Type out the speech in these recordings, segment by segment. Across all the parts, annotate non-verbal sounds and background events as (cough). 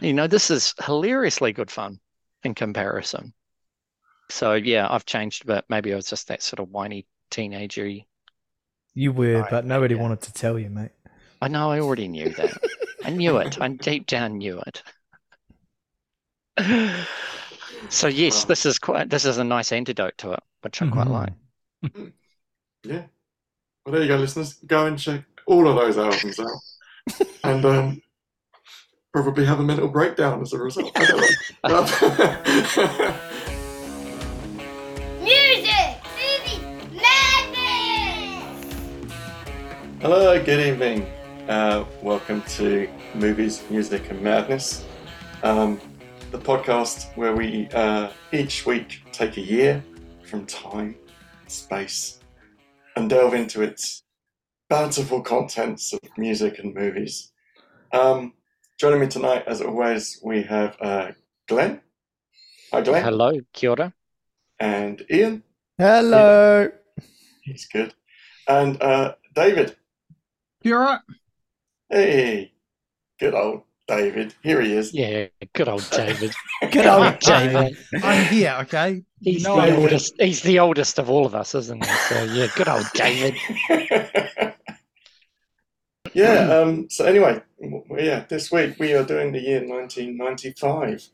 you know, this is hilariously good fun in comparison. So yeah, I've changed but. Maybe I was just that sort of whiny teenagery. You were, Right, but nobody yeah. wanted to tell you, mate. I know, I already knew that. I knew it. I deep down knew it. So yes, this is quite this is a nice antidote to it, which I quite Mhm. like. Yeah. Well, there you go, listeners. Go and check all of those albums out, and um, probably have a mental breakdown as a result. I don't know. (laughs) (laughs) Music! Movie! Madness! Hello, good evening. Uh, welcome to Movies, Music, and Madness, um, the podcast where we uh, each week take a year from time, space, and delve into its bountiful contents of music and movies. Um, joining me tonight, as always, we have uh, Glenn. Hi, Glenn. Hello, kia ora. And Ian. Hello. He's good. And uh, David. You're right. Hey, good old David. Here he is. Yeah, good old David. (laughs) Good old David. I'm here, okay? He's know the oldest. He's the oldest of all of us, isn't he? So yeah, good old David. (laughs) yeah. Um. So anyway, yeah. This week we are doing the year 1995,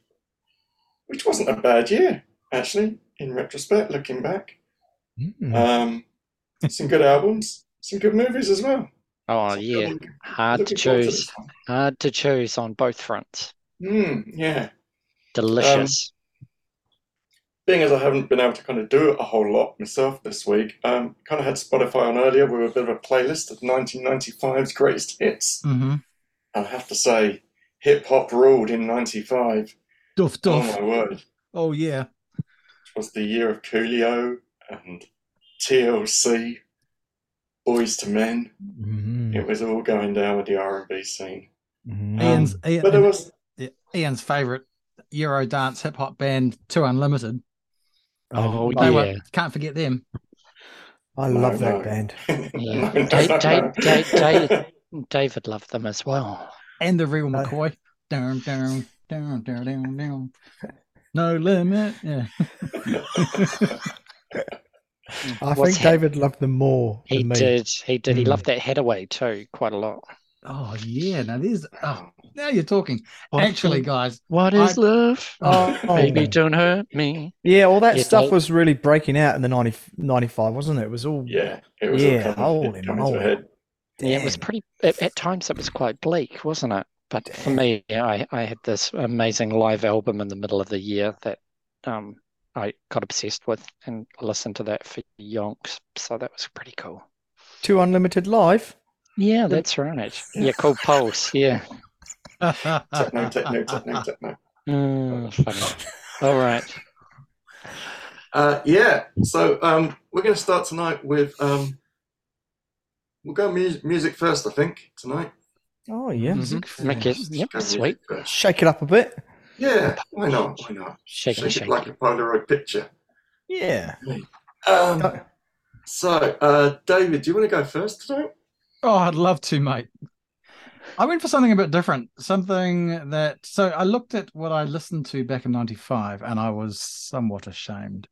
which wasn't a bad year actually. In retrospect, looking back, Mm. um, some good albums, some good movies as well. Oh So yeah, looking- hard to looking forward choose. this one. Hard to choose on both fronts. Mm, yeah. Delicious. Being as I haven't been able to kind of do a whole lot myself this week, um, kind of had Spotify on earlier with a bit of a playlist of 1995's greatest hits. Mm-hmm. I have to say, hip hop ruled in '95. Duff, duff. Oh my word! Oh, yeah. It was the year of Coolio and TLC, Boyz II Men. Mhm. It was all going down with the R&B scene. Mhm. Ian's, Ian, But there was, Ian's favorite Euro dance hip hop band, Two Unlimited. Oh, I, yeah. were, can't forget them. I love No, that no. band. (laughs) Yeah, No, Da- no, Da- no. Da- Da- David loved them as well. And the real No. McCoy. Down, down, down, down, down, down. No limit. Yeah. (laughs) I What's think he- David loved them more He than me. did. He did. He Mm. loved that Haddaway too, quite a lot. Oh, yeah. Now, there's. Oh, now you're talking. What Actually, the- guys, what is I- love? Oh, (laughs) Baby, don't hurt me. Yeah, all that Yeah, stuff Dave- was really breaking out in the 90, 95, wasn't it? It was all. yeah, it was Yeah, all coming, coming to a moly. Yeah, it was pretty. At, at times, it was quite bleak, wasn't it? But for me, I I had this amazing live album in the middle of the year that um I got obsessed with and listened to that for yonks. So that was pretty cool. Two Unlimited Live. Yeah, that's right. Yeah, (laughs) called Pulse. Yeah. Techno, techno, techno, techno. Mm, funny. All right. Uh, yeah, so um, we're going to start tonight with. Um, we'll go mu- music first, I think, tonight. Oh, yeah. Mhm. Make it. Yep. Sweet. first. Shake it up a bit. Yeah, why not? Why not? Shake it, Shake shake it like it. a Polaroid picture. Yeah. Um, so, uh, David, do you want to go first tonight? Oh, I'd love to, mate. I went for something a bit different. Something that so I looked at what I listened to back in '95, and I was somewhat ashamed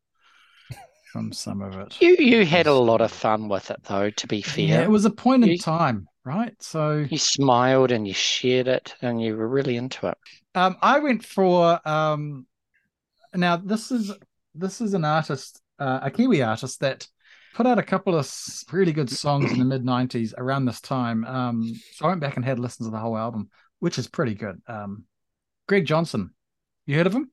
from some of it. You you had a lot of fun with it though. To be fair, Yeah, it was a point in You- time, right? So you smiled and you shared it and you were really into it. um, I went for um, now this is this is an artist, uh, a Kiwi artist that put out a couple of really good songs in the mid '90s around this time. Um, so I went back and had listened to the whole album, which is pretty good. Um, Greg Johnson, you heard of him?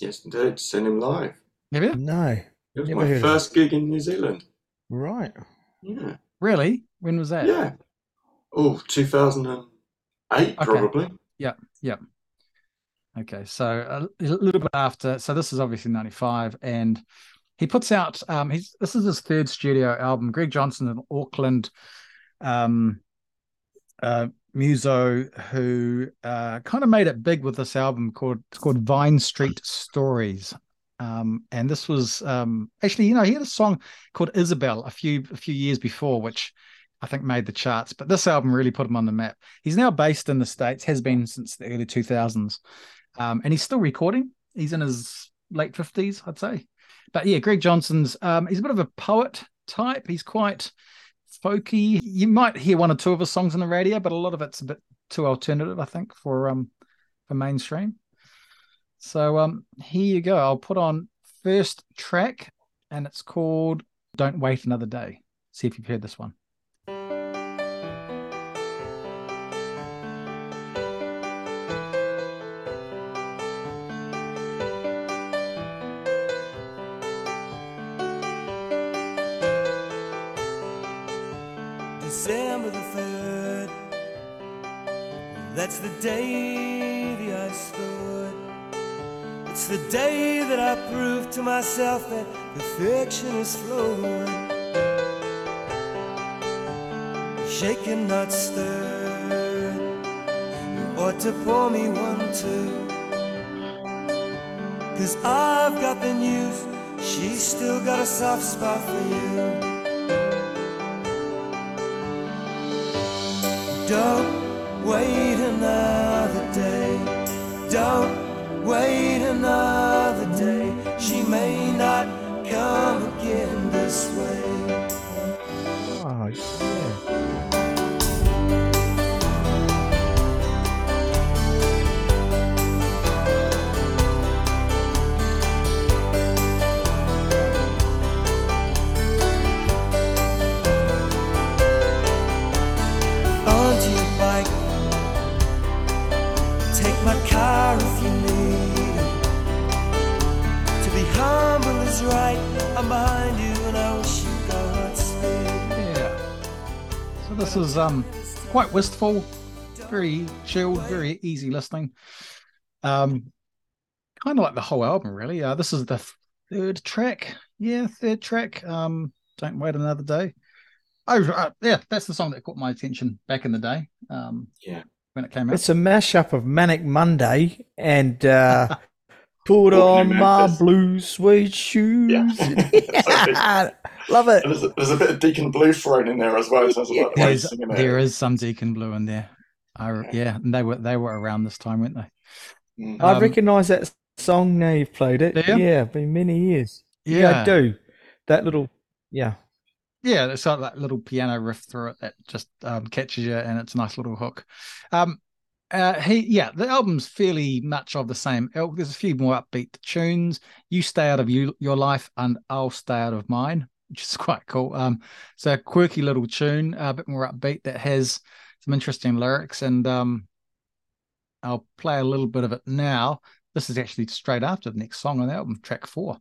Yes, indeed. Send him live. Have you? No. It was Never my first gig in New Zealand. Right. Yeah. Really? When was that? Yeah. Oh, 2008, probably. Yeah, yeah. Okay, so a, a little bit after. So this is obviously '95, and he puts out. Um, he's this is his third studio album. Greg Johnson in Auckland, um, uh, muso who uh, kind of made it big with this album called it's called Vine Street Stories. Um, and this was um, actually, you know, he had a song called Isabel a few a few years before, which I think made the charts, but this album really put him on the map. He's now based in the States, has been since the early 2000s, um, and he's still recording. He's in his late 50s, I'd say. But yeah, Greg Johnson's, um, he's a bit of a poet type. He's quite folky. You might hear one or two of his songs on the radio, but a lot of it's a bit too alternative, I think, for um for mainstream. So um here you go. I'll put on first track, and it's called "Don't Wait Another Day." See if you've heard this one. To myself that perfection is flowing. Shaken, not stirred. You ought to pour me one too. Cause I've got the news. She's still got a soft spot for you. Don't wait another day. Don't wait another may not come again this way. This is um quite wistful, very chilled, very easy listening. Um, kind of like the whole album, really. Uh, this is the third track. Yeah, third track. Um, don't wait another day. Oh, uh, yeah, that's the song that caught my attention back in the day. Um, Yeah. when it came out. It's a mashup of Manic Monday and uh, (laughs) Put Walking on my Memphis. blue suede shoes. (laughs) Yeah. (laughs) Love it. There's a, there's a bit of Deacon Blue thrown in there as well. in terms of like There's, he's singing it. there is some Deacon Blue in there. I, Yeah. yeah, and they were they were around this time, weren't they? Mm. I Um, recognise that song now you've played it. You? Yeah, been many years. Yeah, I do. That little, yeah. yeah, it's got that little piano riff through it that just um, catches you, and it's a nice little hook. Um, uh, he, yeah, the album's fairly much of the same ilk. There's a few more upbeat tunes. You stay out of you, your life, and I'll stay out of mine, which is quite cool. Um, so a quirky little tune, a bit more upbeat that has some interesting lyrics, and um, I'll play a little bit of it now. This is actually straight after the next song on the album, track four.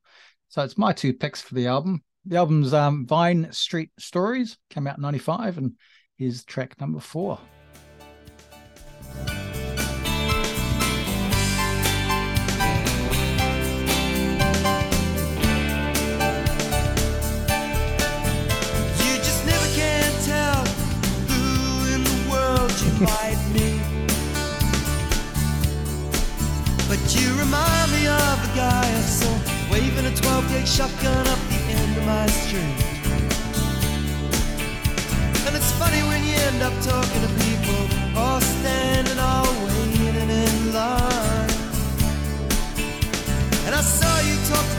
So it's my two picks for the album. The album's um, Vine Street Stories came out in 95 and here's track number four. You remind me of a guy I saw waving a 12 gauge shotgun up the end of my street. And it's funny when you end up talking to people all standing, all waiting in line. And I saw you talk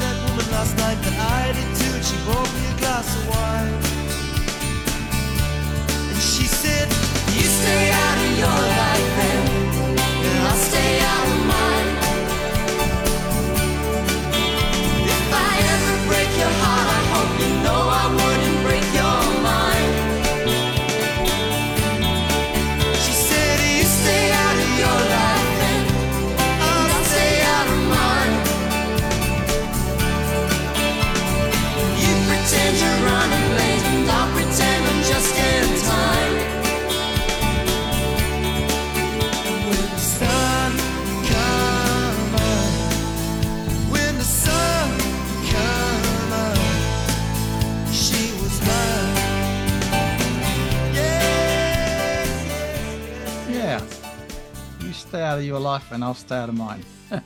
out of your life and I'll stay out of mine. (laughs)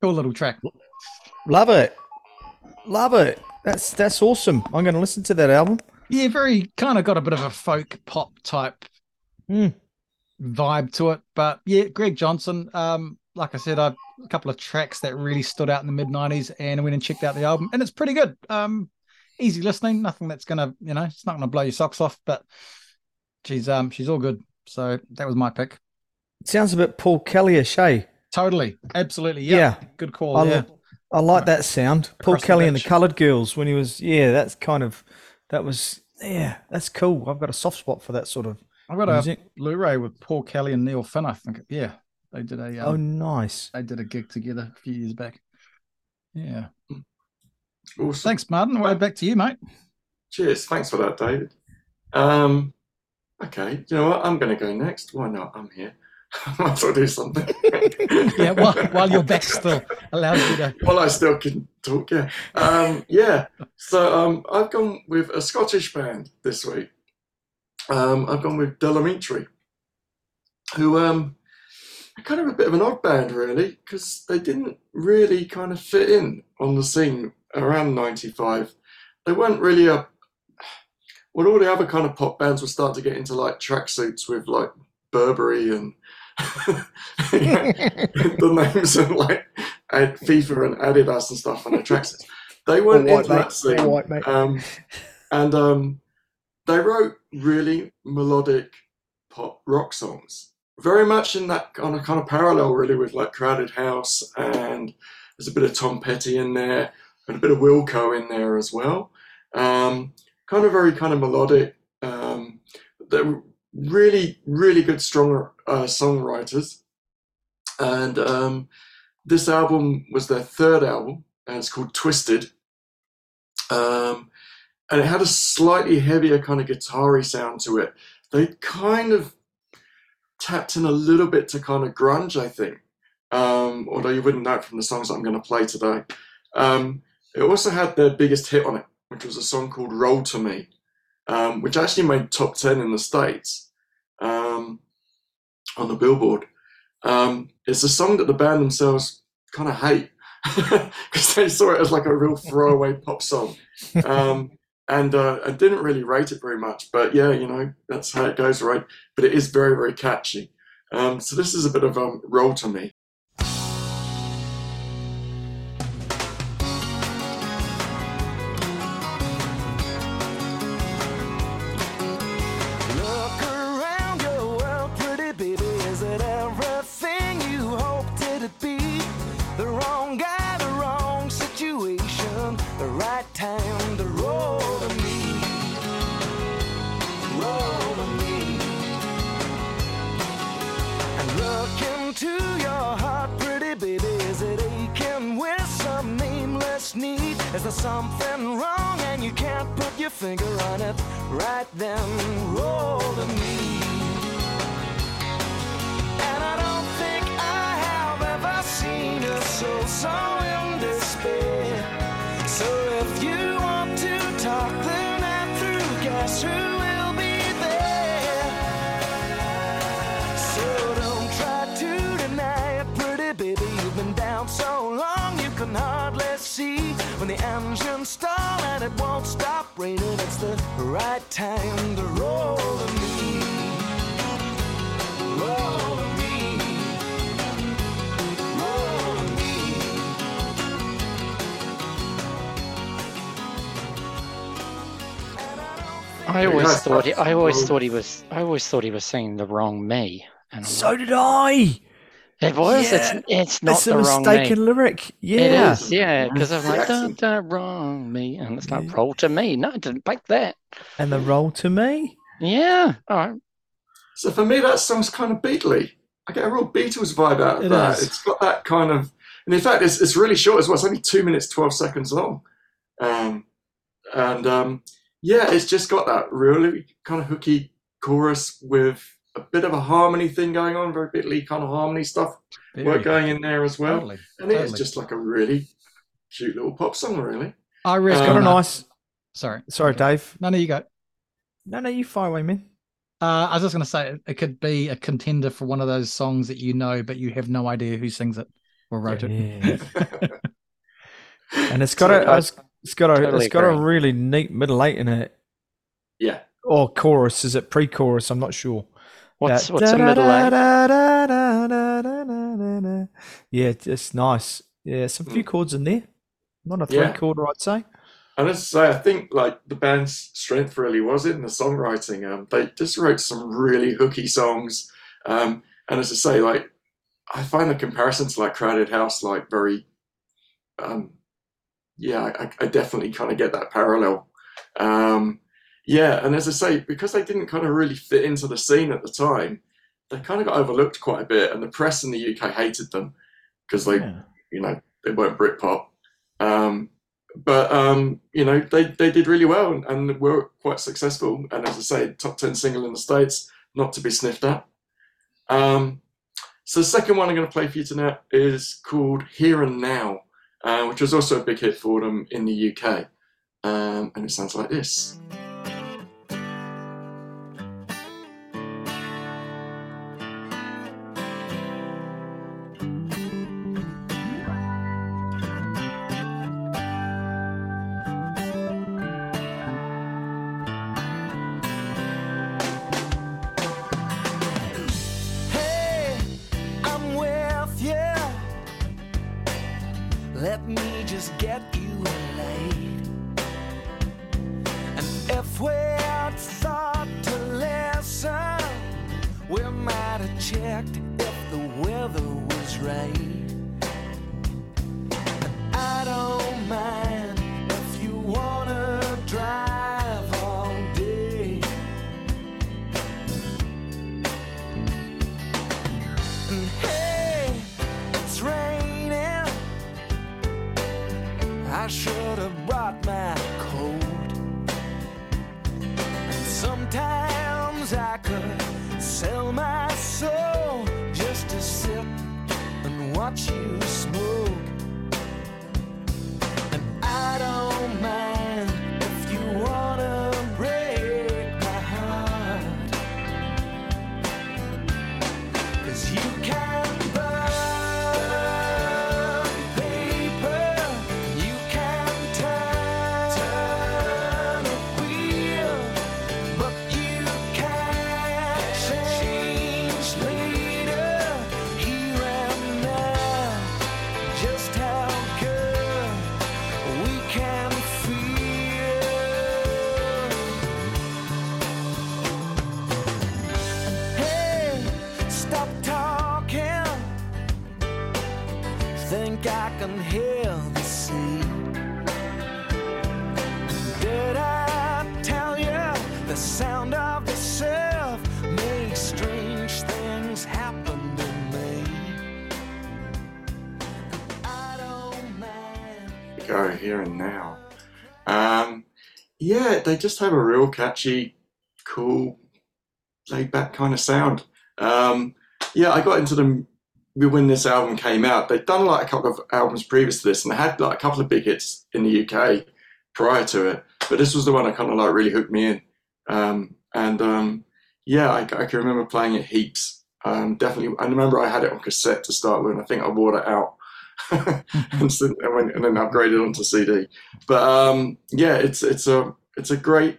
cool little track. Love it. Love it. That's that's awesome. I'm going to listen to that album. Yeah, very kind of got a bit of a folk pop type Mm. vibe to it. But yeah, Greg Johnson. Um, like I said, I've a couple of tracks that really stood out in the mid '90s, and I went and checked out the album, and it's pretty good. Um, easy listening, nothing that's gonna, you know, it's not gonna blow your socks off, but she's um she's all good. So that was my pick. Sounds a bit Paul Kelly-ish, eh? Totally, absolutely, yeah, Yeah. good call. I, yeah, I like that sound. Paul Across the Kelly and the. Coloured Girls when he was, yeah, that's kind of, that was, yeah, that's cool. I've got a soft spot for that sort of I've got a music. Blu-ray with Paul Kelly and Neil Finn. I think, yeah, they did a Oh, um, nice. they did a gig together a few years back. Yeah, Awesome. thanks, Martin. Well, back to you, mate. Cheers. Thanks for that, David. Um, okay, you know what? I'm going to go next. Why not? I'm here. (laughs) Might as well do something. (laughs) Yeah, while, while your back still allows you to. While I still can talk, yeah. Um, yeah, so um, I've gone with a Scottish band this week. Um, I've gone with Del Amitri, who um, are kind of a bit of an odd band, really, because they didn't really kind of fit in on the scene around 95. They weren't really a. Well, all the other kind of pop bands were starting to get into like tracksuits with like Burberry and (laughs) (laughs) the names of like Ad- FIFA and Adidas and stuff on their tracksuits. They weren't into that scene. white, mate. Um, and um, they wrote really melodic pop rock songs, very much in that kind of kind of parallel, really, with like Crowded House, and there's a bit of Tom Petty in there, and a bit of Wilco in there as well. Um, kind of very kind of melodic. Um, they're really, really good, strong uh, songwriters, and um, this album was their third album, and it's called Twisted. Um, and it had a slightly heavier kind of guitar sound to it. They kind of tapped in a little bit to kind of grunge, I think. Um, although you wouldn't know from the songs I'm going to play today. Um, it also had their biggest hit on it, which was a song called Roll to Me, um, which actually made top 10 in the States um, on the Billboard. Um, it's a song that the band themselves kind of hate (laughs) because they saw it as like a real throwaway (laughs) pop song. Um, and uh, I didn't really rate it very much, but yeah, you know that's how it goes, right? But it is very, very catchy. Um, so this is a bit of a roll to me. Is there something wrong and you can't put your finger on it? Right then, roll to me. And I don't think I have ever seen a soul so in it won't stop raining, it's the right time to roll to me. Roll to me. Roll to me. I don't think I always thought he, I always thought he was I always thought he was singing the wrong me. And So did I. it was. Yeah. It's it's not It's a the wrong me. mistaken lyric. Yeah. It is, yeah, because I'm like, don't, don't wrong me, and it's like Yeah. roll to me. No, I didn't pick that. And the roll to me. Yeah, all right. So for me, that song's kind of Beatley. I get a real Beatles vibe out of It that. is. It's got that kind of, and in fact, it's, it's really short as well. It's only two minutes twelve seconds long, um, and um, yeah, it's just got that really kind of hooky chorus with a bit of a harmony thing going on, very Beatley kind of harmony stuff Very work going in there as well, Totally. and it is just like a really cute little pop song, really. I reckon. Um, Got a uh, nice. Sorry. Sorry, Dave. No, no, you go. No, no, you fire away, man. Uh, I was just going to say it- it could be a contender for one of those songs that you know, but you have no idea who sings it or wrote it. Yeah. (laughs) and it's got So a, I- it's, it's got a, totally it's got a really neat middle eight in it. Yeah. or chorus. Is it pre-chorus? I'm not sure. What's what's a middle? Yeah, it's nice. Yeah, some few chords in there. Not a three chord, I'd say. And as I say, I think like the band's strength really was in the songwriting. Um, they just wrote some really hooky songs. Um, and as I say, like I find the comparisons like Crowded House like very, um, yeah, I, I definitely kind of get that parallel. Um, yeah, and as I say, because they didn't kind of really fit into the scene at the time, they kind of got overlooked quite a bit, and the press in the UK hated them because they Yeah. you know they weren't Britpop. Um, but um, you know they, they did really well and, were quite successful. And as I say, top ten single in the states, not to be sniffed at. Um, so the second one I'm going to play for you tonight is called Here and Now, uh, which was also a big hit for them in the UK, um, and it sounds like this. Can hear the sea. Did I tell you the sound of the surf makes strange things happen to me? I don't mind. go here and now. Um, yeah, they just have a real catchy, cool, laid back kind of sound. Um, yeah, I got into them when this album came out. They'd done like a couple of albums previous to this and they had like a couple of big hits in the UK prior to it, but this was the one that kind of like really hooked me in. Um, and um, yeah, I, I can remember playing it heaps. Um, definitely, I remember I had it on cassette to start with, and I think I wore it out. (laughs) and, so, and, went, and then upgraded onto CD. But um, yeah, it's it's a it's a great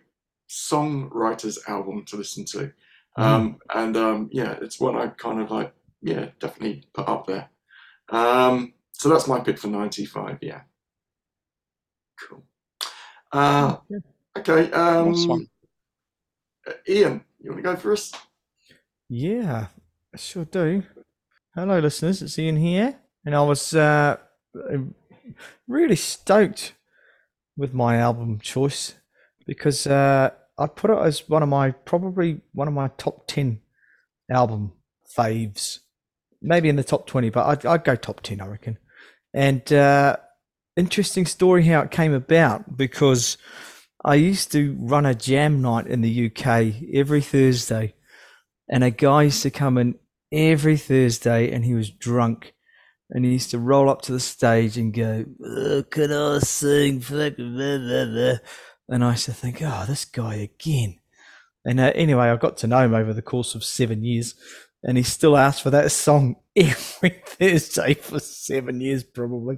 songwriters album to listen to, um, and um, yeah, it's one I kind of like. Yeah, definitely put up there. Um, so that's my pick for '95. Yeah, cool. Uh, okay, um, Nice. Ian, you want to go first? Yeah, I sure do. Hello, listeners. It's Ian here, and I was uh, really stoked with my album choice because uh, I put it as one of my probably one of my top ten album faves, maybe in the top twenty, but I'd, I'd go top ten, I reckon. And uh, interesting story how it came about because I used to run a jam night in the UK every Thursday and a guy used to come in every Thursday and he was drunk and he used to roll up to the stage and go, "Oh, can I sing? fucking blah, blah, blah." And I used to think, oh, this guy again. And uh, anyway, I got to know him over the course of seven years and he still asked for that song (laughs) every Thursday for seven years, probably.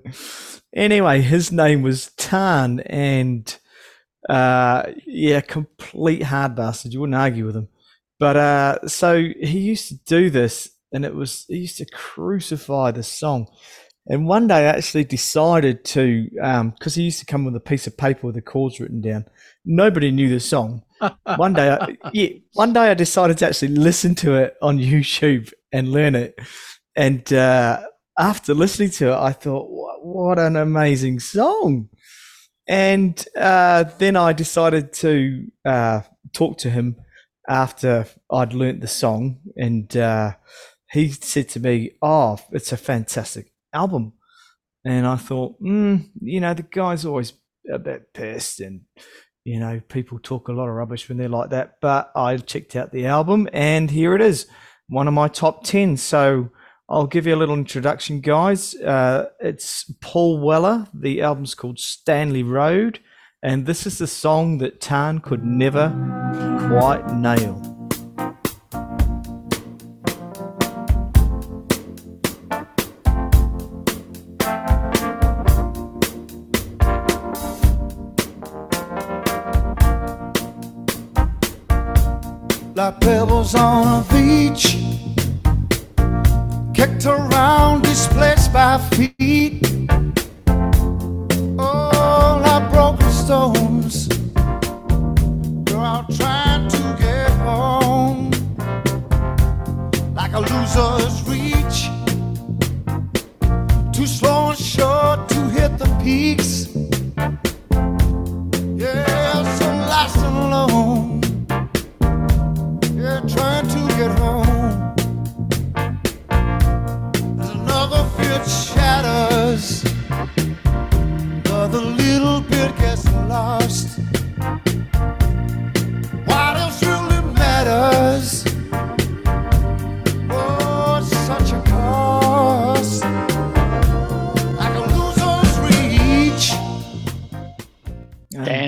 Anyway, his name was Tan and Uh, yeah, complete hard bastard. You wouldn't argue with him. But uh, so he used to do this, and it was he used to crucify the song. And one day I actually decided to, because he used to come with a piece of paper with the chords written down. Nobody knew the song. (laughs) One day, I, yeah, one day I decided to actually listen to it on (laughs) YouTube and learn it. And uh, after listening to it, I thought, what, what an amazing song! And uh, then I decided to uh, talk to him after I'd learnt the song, and uh, he said to me, "Oh, it's a fantastic album." And I thought, mm, you know, the guy's always a bit pissed, and you know, people talk a lot of rubbish when they're like that. But I checked out the album, and here it is, one of my top ten. So I'll give you a little introduction, guys. Uh, it's Paul Weller. The album's called Stanley Road, and this is the song that Tan could never quite nail.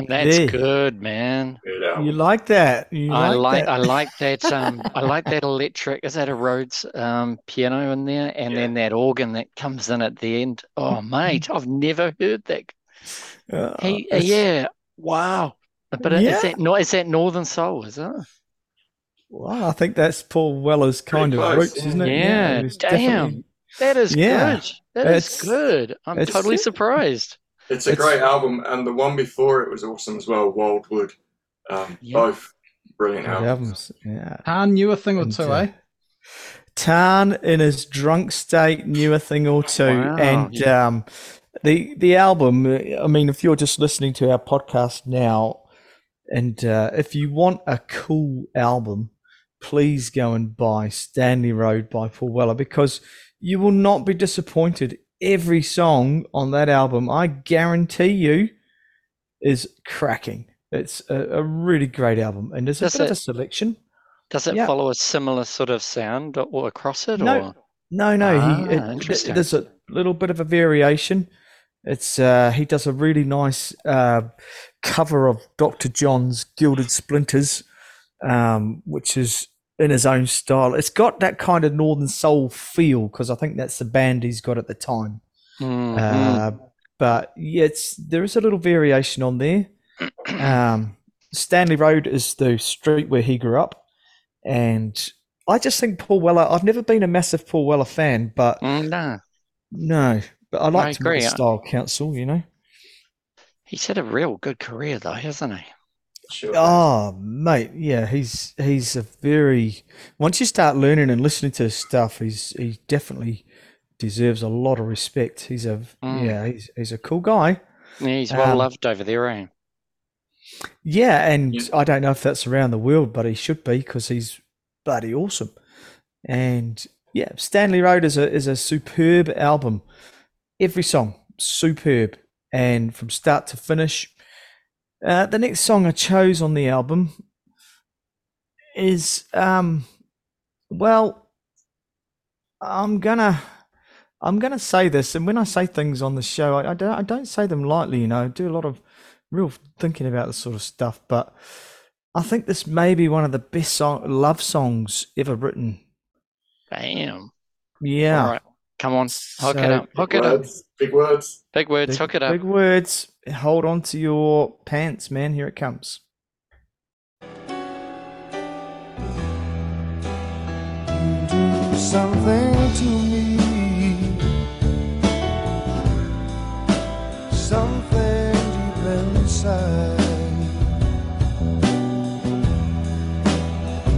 That's There. good, man. Good. You like that? You I like that? I like (laughs) that um I like that electric is that a Rhodes um piano in there and then that organ that comes in at the end. Oh (laughs) mate, I've never heard that. Uh, He it's- yeah, wow. But is Yeah. that no is that Northern Soul, is it? Well, I think that's Paul Weller's kind of close, roots, isn't it? Yeah, it was damn. That is Yeah. good. That is It's- good. I'm it's- totally surprised. It's a It's- great album, and the one before it was awesome as well. Wildwood, um, Yeah. both brilliant Good albums. albums. Yeah. Han knew a thing or And, two, uh, eh? Tan in his drunk state knew a thing or two, Wow, and yeah. um, the the album. uh, I mean, if you're just listening to our podcast now, and uh, if you want a cool album, please go and buy Stanley Road by Paul Weller because you will not be disappointed. Every song on that album, I guarantee you, is cracking. It's a, a really great album, and there's a Does bit of it- a selection. Does it Yeah. follow a similar sort of sound or across it No, or No, no, Ah, he it- interesting. there's a little bit of a variation. It's uh, he does a really nice uh, cover of Dr. John's Gilded Splinters, um, which is in his own style. It's got that kind of Northern Soul feel because I think that's the band he's got at the time. Mhm. Uh, but yeah, it's there is a little variation on there. (clears throat) Um, Stanley Road is the street where he grew up, and I just think Paul Weller. I've never been a massive Paul Weller fan, but Mm, nah. no, but I like to agree. style council. You know. He's had a real good career though, hasn't he? Sure. Oh, mate, yeah, he's he's a very. Once you start learning and listening to his stuff, he's he definitely deserves a lot of respect. He's a Mm. yeah, he's he's a cool guy. Yeah, he's well Um, loved over there, eh? Yeah, and Yeah. I don't know if that's around the world, but he should be because he's bloody awesome. And yeah, Stanley Road is a is a superb album. Every song superb, and from start to finish. Uh, the next song I chose on the album is um, well, I'm gonna I'm gonna say this, and when I say things on the show, I, I don't I don't say them lightly. You know, I do a lot of real thinking about this sort of stuff, but I think this may be one of the best song, love songs ever written. Damn. Yeah. All right. Come on. Hook it up. Hook Big it up. words. Big words. Big words. Big, Hook it up. big words. Hold on to your pants, man. Here it comes. something to me. Something deep inside.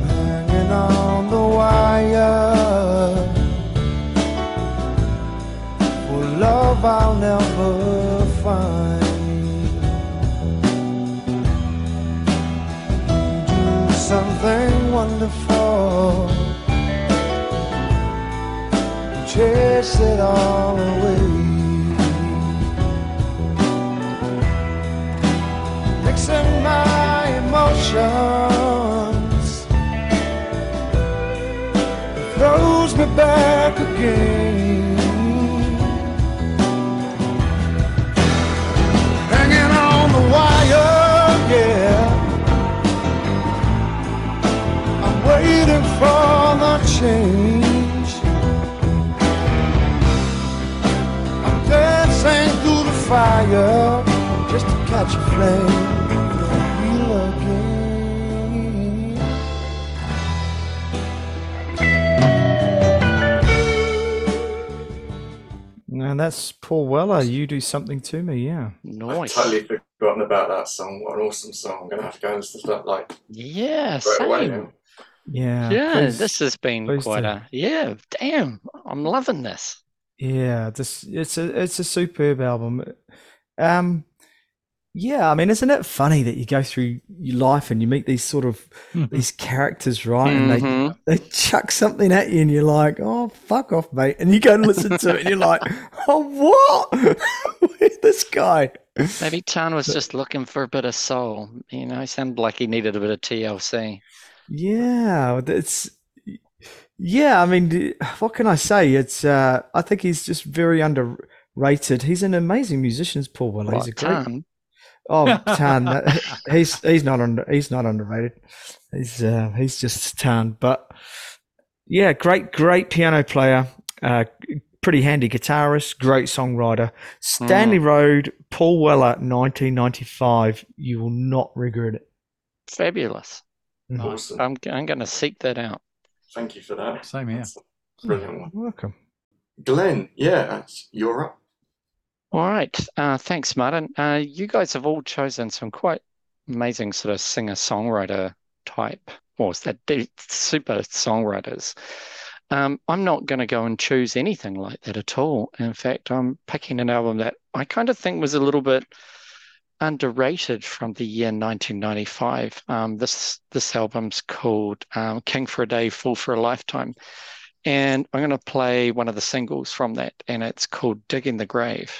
Hanging on the wire. For love I'll never something wonderful chase it all away. Mixing my emotions throws me back again. Hanging on the wire, for the change. I'm dancing through the fire just to catch a flame and feel again. And that's Paul Weller. You do something to me, yeah. I've Nice. totally forgotten about that song. What an awesome song. I'm going to have to go and listen to that like Yeah, straight away same. now. Yeah. Yeah, please- this has been quite do. a yeah. Damn, I'm loving this. Yeah, this it's a it's a superb album. Um, yeah, I mean, isn't it funny that you go through your life and you meet these sort of these characters, right? And they Mhm. they chuck something at you, and you're like, "Oh, fuck off, mate!" And you go and listen to it, and you're like, (laughs) "Oh, what? (laughs) Where's this guy?" Maybe Chan was just looking for a bit of soul. You know, he sounded like he needed a bit of TLC. Yeah, it's yeah. I mean, what can I say? It's uh, I think he's just very underrated. He's an amazing musician, Paul Weller. He's a great. Chan. Oh, (laughs) Tan, he's he's not under he's not underrated. He's uh, he's just Tan, but yeah, great great piano player, uh, pretty handy guitarist, great songwriter. Stanley Road, Paul Weller, 1995. You will not regret it. Fabulous. Awesome. I'm I'm going to seek that out. Thank you for that. Same here. That's a brilliant one. Welcome. Glenn, yeah, that's- you're up. All right. Uh, thanks, Martin. Uh, you guys have all chosen some quite amazing sort of singer-songwriter type, or that super songwriters. Um, I'm not going to go and choose anything like that at all. In fact, I'm picking an album that I kind of think was a little bit underrated from the year 1995. Um, this this album's called um, King for a Day, Fool for a Lifetime. And I'm going to play one of the singles from that, and it's called Digging the Grave.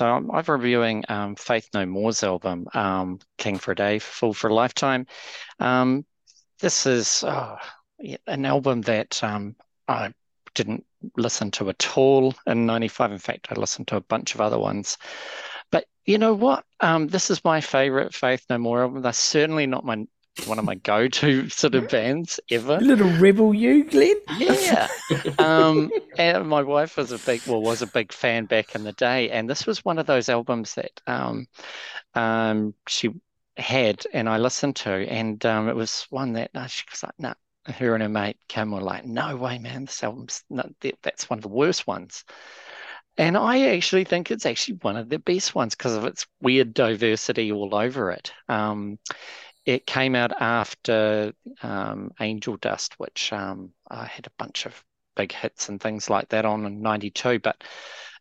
So I'm, I'm reviewing um, Faith No More's album, um, King for a Day, Fool for a Lifetime. Um, this is oh, an album that um, I didn't listen to at all in 95. In fact, I listened to a bunch of other ones. But you know what? Um, this is my favorite Faith No More album. That's certainly not my one of my go-to sort of bands ever. Little rebel, you, Glenn. Yeah. (laughs) Um, and my wife was a big, well, was a big fan back in the day, and this was one of those albums that um, um, she had, and I listened to, and um, it was one that uh, she was like, "No." Her and her mate Kim were like, "No way, man! This album's not, that, that's one of the worst ones." And I actually think it's actually one of the best ones because of its weird diversity all over it. Um, it came out after um, Angel Dust, which um, I had a bunch of big hits and things like that on in 92. But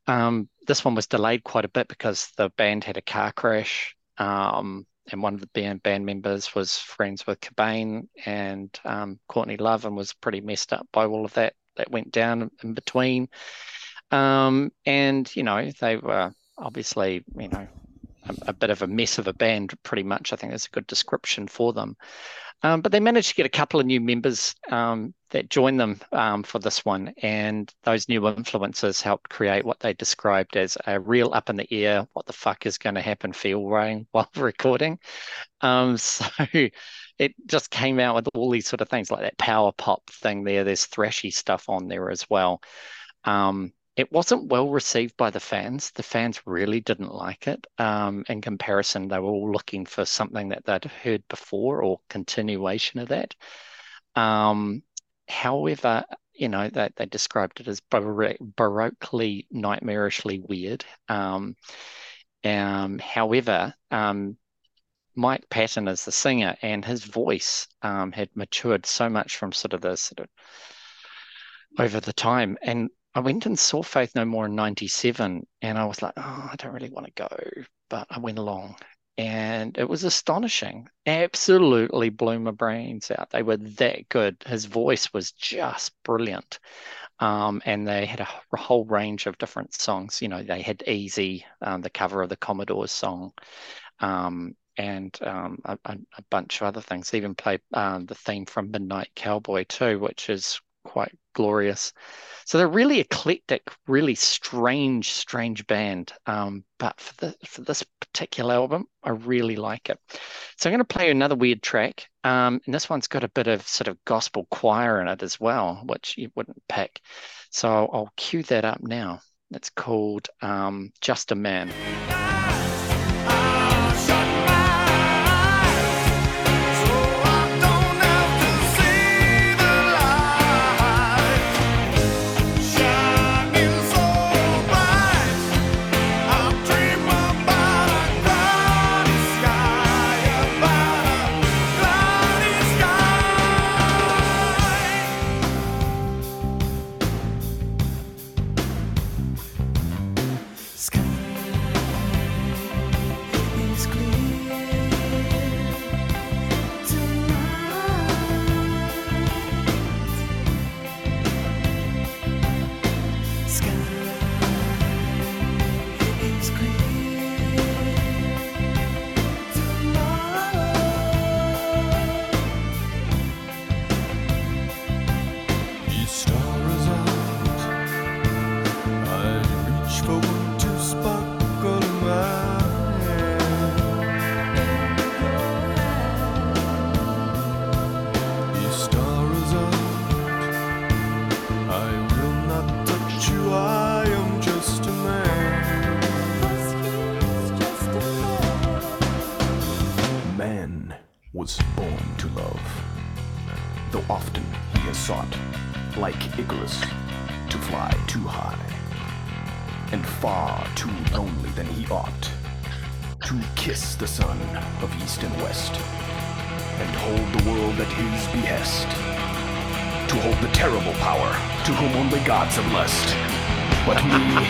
um, this one was delayed quite a bit because the band had a car crash. Um, and one of the band, band members was friends with Cobain and um, Courtney Love and was pretty messed up by all of that that went down in between. Um, and, you know, they were obviously, you know, a, bit of a mess of a band, pretty much. I think that's a good description for them. Um, but they managed to get a couple of new members um, that joined them um, for this one. And those new influences helped create what they described as a real up in the air, what the fuck is going to happen feel (laughs) while recording. Um, so (laughs) it just came out with all these sort of things like that power pop thing there. There's thrashy stuff on there as well. Um, it wasn't well received by the fans. The fans really didn't like it. Um, in comparison, they were all looking for something that they'd heard before or continuation of that. Um, however, you know, they, they described it as baroquely, nightmarishly weird. Um, um however, um, Mike Patton is the singer, and his voice um, had matured so much from sort of the sort of over the time, and I went and saw Faith No More in 97 and I was like, oh, I don't really want to go. But I went along and it was astonishing. Absolutely blew my brains out. They were that good. His voice was just brilliant. Um, and they had a, whole range of different songs. You know, they had Easy, um, the cover of the Commodores song, um, and um, a, a, bunch of other things. They even played um, the theme from Midnight Cowboy too, which is quite glorious. So they're really eclectic, really strange, strange band. Um, but for the for this particular album, I really like it. So I'm going to play another weird track, um, and this one's got a bit of sort of gospel choir in it as well, which you wouldn't pick. So I'll cue that up now. It's called um, "Just a Man." Go.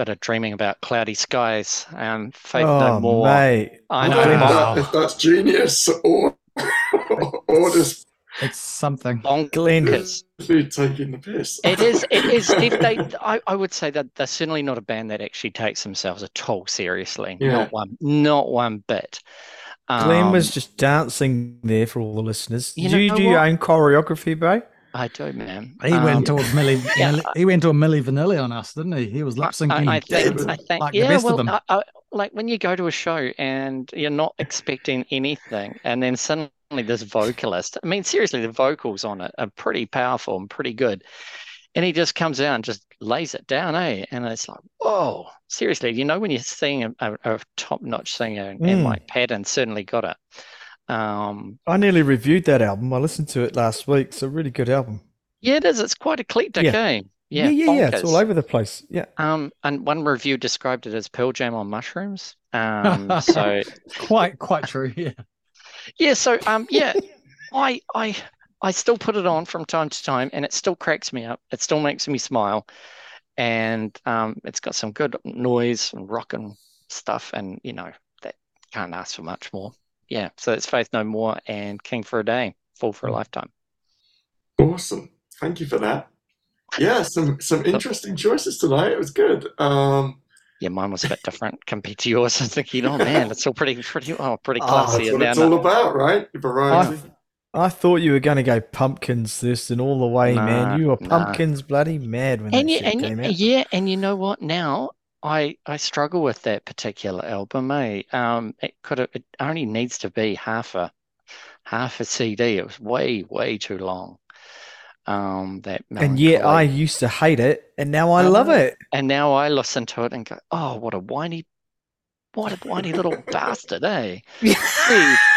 Bit of dreaming about cloudy skies and faith oh, no more. Mate. I know. Wow. If that's genius or (laughs) or just it's something. Bonkers. taking the piss. it is. (laughs) It is. If they, I, I would say that they're certainly not a band that actually takes themselves at all seriously. Yeah. Not one. Not one bit. Um, Glenn was just dancing there for all the listeners. You Did you do what? your own choreography, bro? I do, man. He Um, went towards Milli. (laughs) yeah. He went to a Milli Vanilli on us, didn't he? He was lip syncing. I, I think, I think, like the yeah. well, them. I, I, like when you go to a show and you're not expecting anything, and then suddenly this vocalist. I mean, seriously, the vocals on it are pretty powerful and pretty good, and he just comes out and just lays it down, eh? And it's like, whoa, seriously, you know, when you're seeing a, a, a top-notch singer, and Mm. Mike Patton certainly got it. Um, I nearly reviewed that album. I listened to it last week. It's a really good album. yeah, it is. It's quite eclectic, Yeah. eh? Yeah, yeah, yeah. It's all over the place. Yeah. Um, and one review described it as Pearl Jam on mushrooms. Um, (laughs) so quite, quite true. Yeah. yeah, so um, yeah, I I I still put it on from time to time, and it still cracks me up. It still makes me smile, and um, it's got some good noise and rock and stuff, and you know that can't ask for much more. Yeah, so it's Faith No More and King for a Day, Fall for a Lifetime. Awesome. Thank you for that. Yeah, some some (laughs) interesting choices tonight. It was good. Um, Yeah, mine was a bit different compared to yours. (laughs) I'm thinking, oh (laughs) man, it's all pretty pretty oh pretty ah, classy. that's and what it's now- all about, right? Variety. I thought you were going to go pumpkins this and all the way, Nah, man. You were nah. pumpkins bloody mad when and that you, shit and came you- out. yeah, and you know what? Now I I struggle with that particular album. Eh? Um, it could have it only needs to be half a half a CD. It was way way too long. Um, that And yet I used to hate it, and now I I love it. and now I listen to it and go, oh, what a whiny, what a whiny little (laughs) bastard, eh? (laughs)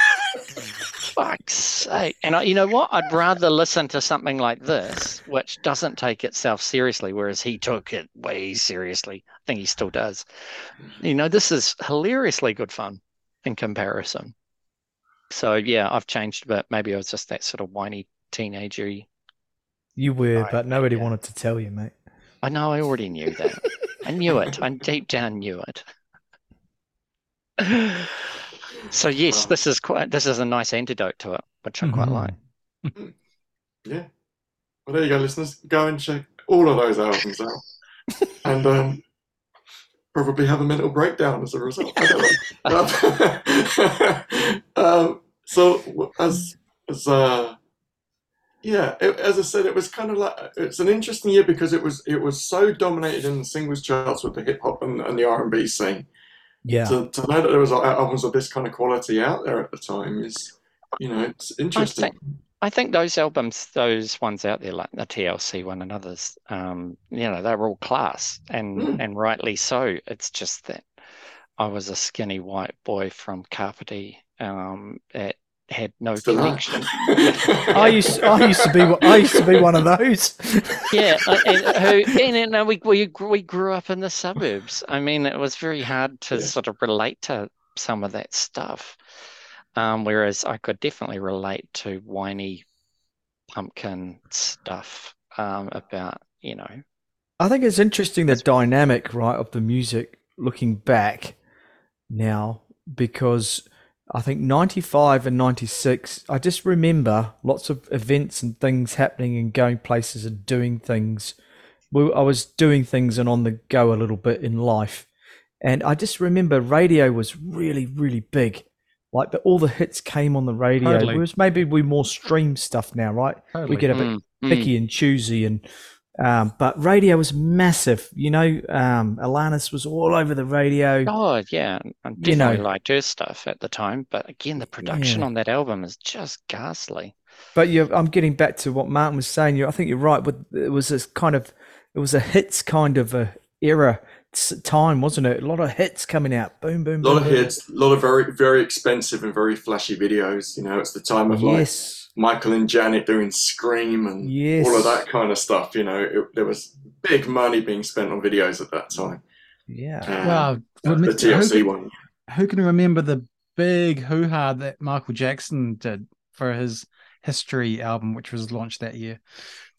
fuck's sake. And I, you know what? I'd rather listen to something like this, which doesn't take itself seriously, whereas he took it way seriously. I think he still does. You know, this is hilariously good fun in comparison. So yeah, I've changed but. Maybe I was just that sort of whiny teenagery. You were, but nobody yeah. wanted to tell you, mate. I know I already knew that. I knew it. I deep down knew it. (sighs) (laughs) So yes, Wow. this is quite this is a nice antidote to it, which I quite like. (laughs) Yeah. Well, there you go, listeners. Go and check all of those albums out, (laughs) and um, probably have a mental breakdown as a result. I don't know. (laughs) Um, um, so as as uh, yeah, it, as I said, it was kind of like it's an interesting year because it was it was so dominated in the singles charts with the hip hop and, and the R and B scene. Yeah. To, to know that there was albums of this kind of quality out there at the time is, you know, it's interesting. I think those albums, those ones out there, like the TLC one and others, um, you know, they were all class and Mm. and rightly so. It's just that I was a skinny white boy from Kapiti um, that had no Still (laughs) connection. I used I used to be I used to be one of those. yeah, (laughs) and who and, you know, we we we grew up in the suburbs. I mean, it was very hard to Yeah. sort of relate to some of that stuff. Um, whereas I could definitely relate to whiny pumpkin stuff um, about, you know, I think it's interesting the dynamic, right, of the music looking back now because I think 95 and 96, I just remember lots of events and things happening and going places and doing things. We- I was doing things and on the go a little bit in life. And I just remember radio was really, really big. Like the, all the hits came on the radio. Totally. Whereas maybe we more stream stuff now, right? Totally. We get a bit mm, mm. picky and choosy and um, but radio was massive. You know um, alanis was all over the radio. Oh yeah, I You definitely know. liked her stuff at the time, but again, the production Yeah. on that album is just ghastly. but you i'm getting back to what martin was saying. You i think you're right. With it was this kind of it was a hits kind of a era time wasn't it? A lot of hits coming out. Boom boom A lot boom, of hits, a lot of very, very expensive and very flashy videos. You know, it's the time of like yes Michael and Janet doing Scream and yes all of that kind of stuff. You know, it, there was big money being spent on videos at that time. yeah Um, Wow. uh, Well, the who, TLC one. who can remember the big hoo ha that Michael Jackson did for his History album, which was launched that year?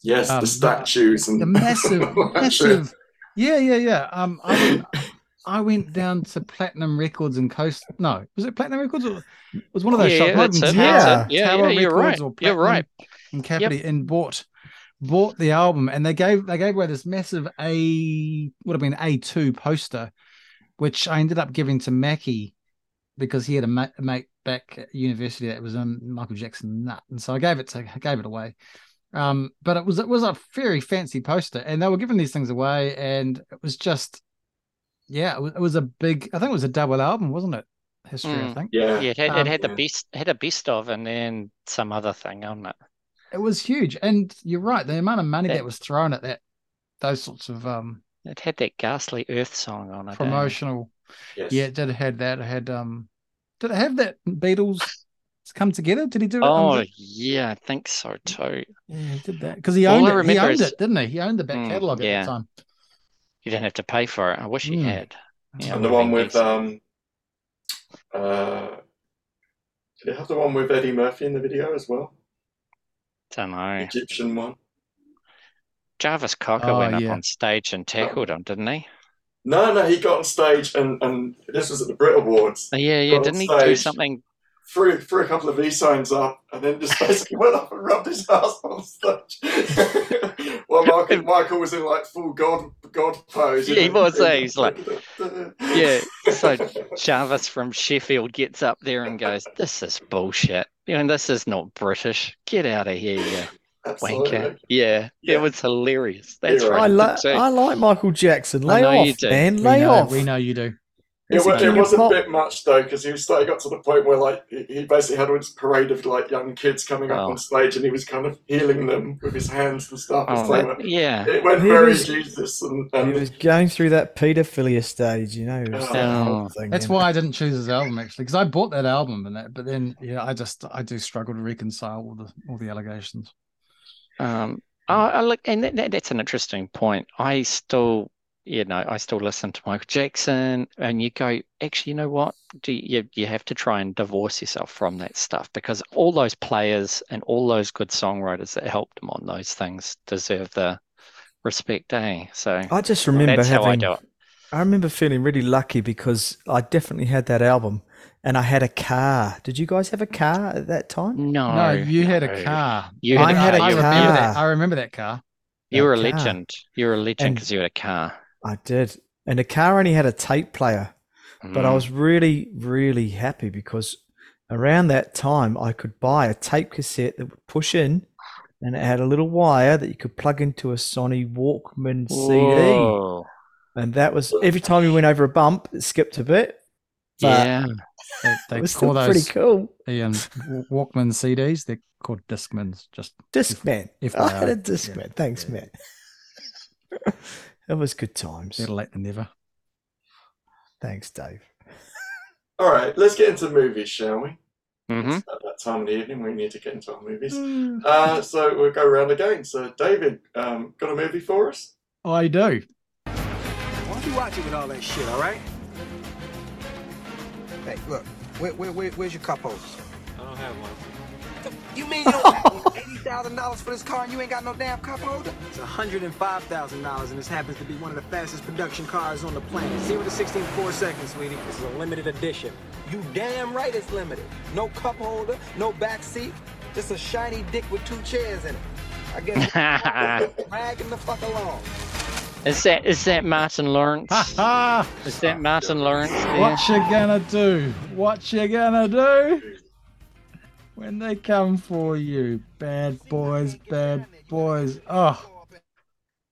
Yes, um, the statues and The massive, all that shit. massive. Yeah, yeah, yeah. Um, I went, (laughs) I went down to Platinum Records and Coast. No, was it Platinum Records? Or, it was one of those Yeah, shops. yeah, might have that's been it, Tower- Yeah, Tower yeah, you're Records right. or You're right. Platinum In Kapiti, and bought bought the album, and they gave they gave away this massive A would have been A two poster, which I ended up giving to Mackie because he had a mate, a mate back at university that was a Michael Jackson nut, and so I gave it to I gave it away. Um, but it was it was a very fancy poster, and they were giving these things away, and it was just, yeah, it was, it was a big. I think it was a double album, wasn't it? History, I Mm. think Yeah. Yeah, it had, Um, it had the yeah. best, had a best of, and then some other thing on it. it was huge. And you're right, the amount of money that, That- was thrown at that, those sorts of um It had that ghastly Earth song on it. eh? promotional. Yes. Yeah, it did have that. It had um, did it have that Beatles come together? Did he do it? Oh Um, yeah, I think so too. yeah, he did that because he owned I it. He owned is- it, didn't he? He owned the back Mm, catalog at yeah. the time. You didn't have to pay for it. I wish you Mm. had. Yeah, and the one with decent. um uh did it have the one with Eddie Murphy in the video as well? don't know. Egyptian one. Jarvis Cocker Oh, went up on stage and tackled him, didn't he? No, no, he got on stage and, and this was at the Brit Awards. Oh, yeah, yeah. Got Didn't he do something? Threw, threw a couple of V signs up and then just basically went up and rubbed his ass on stage. (laughs) While Michael, Michael was in like full God God pose. Yeah, he know. was, eh? He's like- (laughs) Yeah, so Jarvis from Sheffield gets up there and goes, "This is bullshit. You know, this is not British. Get out of here, you wanker." Yeah, Yeah. it was hilarious. That's You're right. I, right. li- I like Michael Jackson. I Lay know you off, do. man. We Lay know, off. we know you do. It, He's it was a bit much though, because he was starting got to the point where like he, he basically had this parade of like young kids coming up Oh. on stage, and he was kind of healing them with his hands and stuff. Oh, they that- yeah. it went He very was- Jesus, and, He was going through that paedophilia stage, you know. It that Oh. thing, That's yeah. why I didn't choose his album actually, because I bought that album and that, but then yeah, I just I do struggle to reconcile all the all the allegations. Um, oh, I look, and that, that, that's an interesting point. I still, you know, I still listen to Michael Jackson, and you go, actually, you know what? Do you you have to try and divorce yourself from that stuff because all those players and all those good songwriters that helped him on those things deserve the respect, eh? So I just remember that's how I do it. I remember feeling really lucky because I definitely had that album, and I had a car. Did you guys have a car at that time? No, no, you had a car. You I had, had a I you, remember car. that. I remember that car. You were a That car. legend. You were a legend because you had a car. I did, and the car only had a tape player. But I Mm. was really, really happy because around that time I could buy a tape cassette that would push in and it had a little wire that you could plug into a Sony Walkman CD. And that was every time you went over a bump, it skipped a bit. But Yeah. They, they it was call still pretty those cool. Ian Walkman CDs. They're called Discmans. Just Discman. if I had a Discman. yeah, Thanks, yeah. man. (laughs) it was good times. better late than never. Thanks, Dave. all right, let's get into movies, shall we? hmm It's at that time of the evening we need to get into our movies. Uh, so we'll go around again. So David, um, got a movie for us? I do. Why don't you watch it with all that shit, all right? Hey, look, where, where, where, where's your cup holders? I don't have one. You mean you don't (laughs) eighty thousand dollars for this car and you ain't got no damn cup holder? It's $105,000 and this happens to be one of the fastest production cars on the planet. Zero to 16 in four seconds, sweetie. This is a limited edition. You damn right it's limited. No cup holder, no back seat, just a shiny dick with two chairs in it. I guess (laughs) dragging the fuck along. Is that is that Martin Lawrence? Ha ha! Is that Martin Lawrence there? What you gonna do? What you gonna do? When they come for you, bad boys, bad boys. Oh,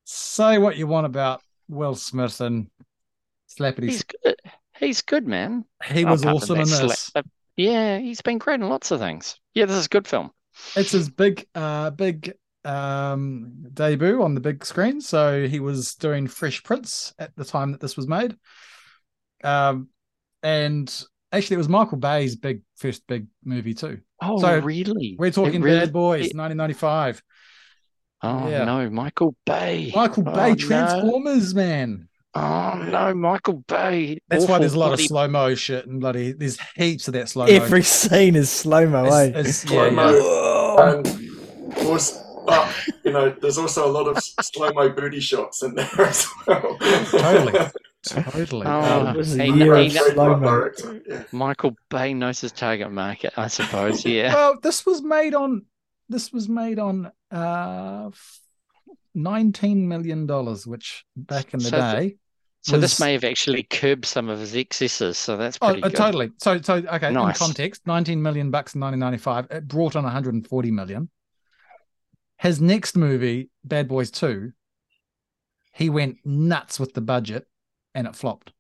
say what you want about Will Smith and Slappity. He's good. He's good, man. He was Apart awesome in this. slap- yeah, he's been great in lots of things. Yeah, this is a good film. It's his big, uh, big um debut on the big screen. So he was doing Fresh Prince at the time that this was made. Um, and actually, it was Michael Bay's big first big movie too. Oh, So, really? We're talking really- Bad Boys, it- 1995. Oh yeah. no, Michael Bay. Michael Oh, Bay, no. Transformers, man. Oh no, Michael Bay. That's why there's a lot bloody- of slow mo shit and bloody. There's heaps of that slow mo. Every scene is slow mo, eh? It's- it's- slow mo. yeah. And also, but, you know, there's also a lot of slow mo booty shots in there as well. Totally. (laughs) Totally. Oh, it was a he- year he- of Great slow mo. yeah. Michael Bay knows his target market, I suppose. (laughs) Yeah. Well, this was made on. This was made on uh, nineteen million dollars, which back in the So th- day. So this may have actually curbed some of his excesses. So that's Oh, pretty uh, good. totally. So, so okay. Nice. In context, nineteen million bucks in nineteen ninety five. It brought on one hundred and forty million. his next movie, Bad Boys Two, he went nuts with the budget, and it flopped.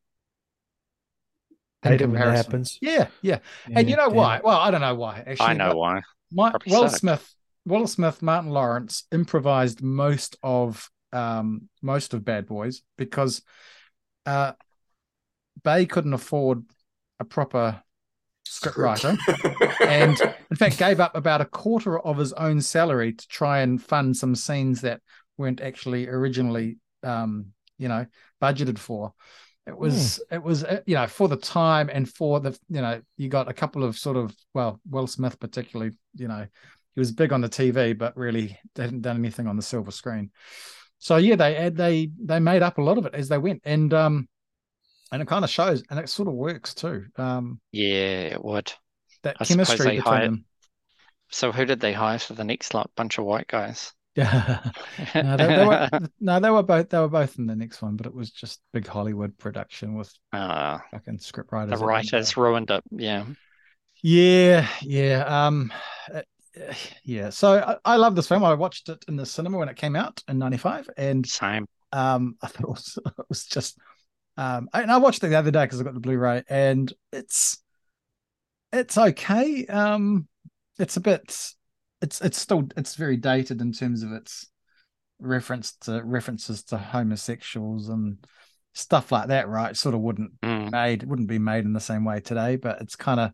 In Hate it when that comparison. happens. Yeah, yeah. And you know Yeah. why? Well, I don't know why. Actually, I know why. My, Will sucked. Smith, Will Smith, Martin Lawrence improvised most of um most of Bad Boys because uh Bay couldn't afford a proper script writer and (laughs) in fact gave up about a quarter of his own salary to try and fund some scenes that weren't actually originally um you know budgeted for. It was it was uh, you know for the time and for the you know you got a couple of sort of well will smith particularly you know he was big on the tv but really hadn't done anything on the silver screen. So yeah they had they they made up a lot of it as they went. And um and it kind of shows and it sort of works too. Um Yeah, it would. that I chemistry between hired- them. So who did they hire for the next like bunch of white guys? Yeah. no, they, they were, (laughs) no, they were both they were both in the next one, but it was just big Hollywood production with Ah, fucking script the writers. that writers uh, ruined it. Yeah. Yeah, yeah, um, uh, yeah. So I, I love this film. I watched it in the cinema when it came out in '95, and Same. um, (laughs) I thought it was, it was just, um, I, and I watched it the other day because I got the Blu-ray, and it's, it's okay. Um, it's a bit, it's it's still it's very dated in terms of its reference to references to homosexuals and stuff like that. Right, sort of wouldn't Mm. made wouldn't be made in the same way today, but it's kind of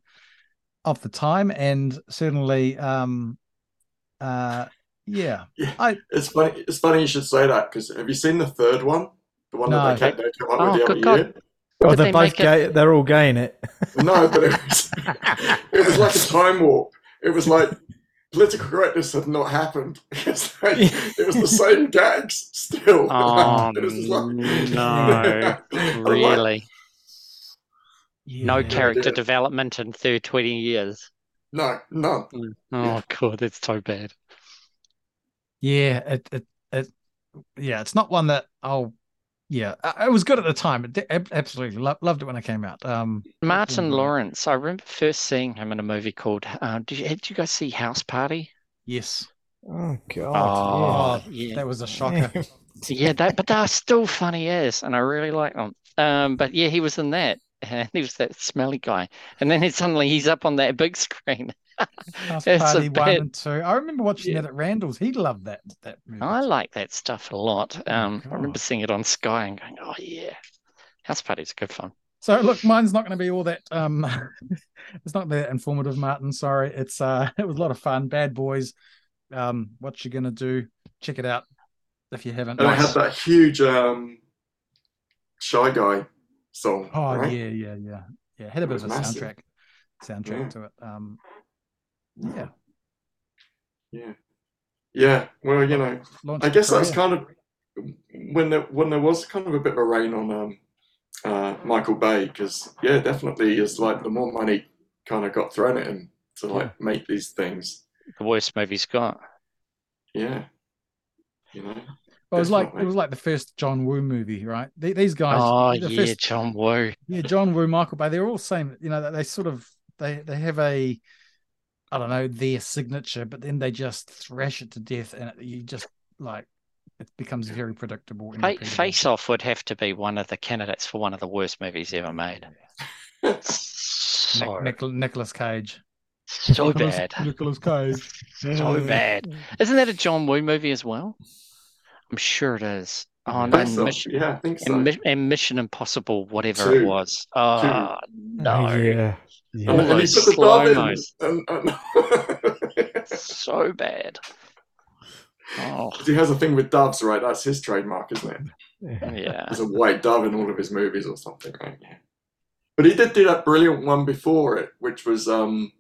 of the time, and certainly, um, uh, yeah, It's funny. It's funny you should say that because have you seen the third one? The one No. that they, kept, they come up Oh, with the good other God. year. Oh, Did they're they both make it- gay. They're all gay in it. No, but it was (laughs) it was like a time warp. It was like political correctness had not happened. (laughs) It's like, it was the same gags still. (laughs) Oh, (laughs) It was just like- no. I'm like, Really? No Yeah. character did. development in 30, 20 years. no, none. Mm. Oh, God, that's so bad. Yeah, it, it, it, yeah, it's not one that I'll, yeah, I- it was good at the time. It, absolutely lo- loved it when it came out. Um, Martin. Lawrence, I remember first seeing him in a movie called, uh, did, you, did you guys see House Party? yes, Oh God. Oh, yeah. that was a shocker. (laughs) Yeah, that, but they're still funny as, and I really like them. Um, but yeah, he was in that, (laughs) and he was that smelly guy, and then suddenly he's up on that big screen. House Party one and two. I remember watching Yeah. that at Randall's. He loved that that movie. I like that stuff a lot. Oh, Um, I remember seeing it on Sky and going, "Oh yeah, House Party's good fun." So look, mine's not going to be all that. Um, (laughs) it's not that informative, Martin. Sorry, it's uh, (laughs) it was a lot of fun. Bad Boys. Um, what you gonna do? Check it out if you haven't. And I had that huge um, shy guy song. Oh right? yeah, yeah, yeah, yeah. Had a bit of a massive. soundtrack, soundtrack Yeah. to it. Um, yeah. yeah, yeah. Well, you know, Launched I a guess that's career. kind of when there when there was kind of a bit of a rain on um, uh, Michael Bay because yeah, definitely is like the more money kind of got thrown at him to like make these things. The worst movie's got. Yeah, you know. Well, it was like it was like the first John Woo movie, right? The- These guys, Oh the yeah, first- John Woo. yeah, John Woo, Michael Bay, they're all same. You know, they sort of they they have a, I don't know, their signature, but then they just thrash it to death, and it, you just like it becomes very predictable. and Fa- repeatable. Face Off would have to be one of the candidates for one of the worst movies ever made. So, Nic- Nic- Nicolas Cage. so Nicolas- bad. Nicolas Cage. (laughs) So bad. Isn't that a John Woo movie as well? I'm sure it is. Oh, I no, so. Mission, Yeah, I think so. and, and Mission Impossible, whatever Two. it was. Oh, no. Oh, yeah. and, Yeah. and he those put the dove in, and, and (laughs) So bad. Oh, he has a thing with doves, right? That's his trademark, isn't it? yeah. There's a white dove in all of his movies or something, right? Yeah. But he did do that brilliant one before it, which was um,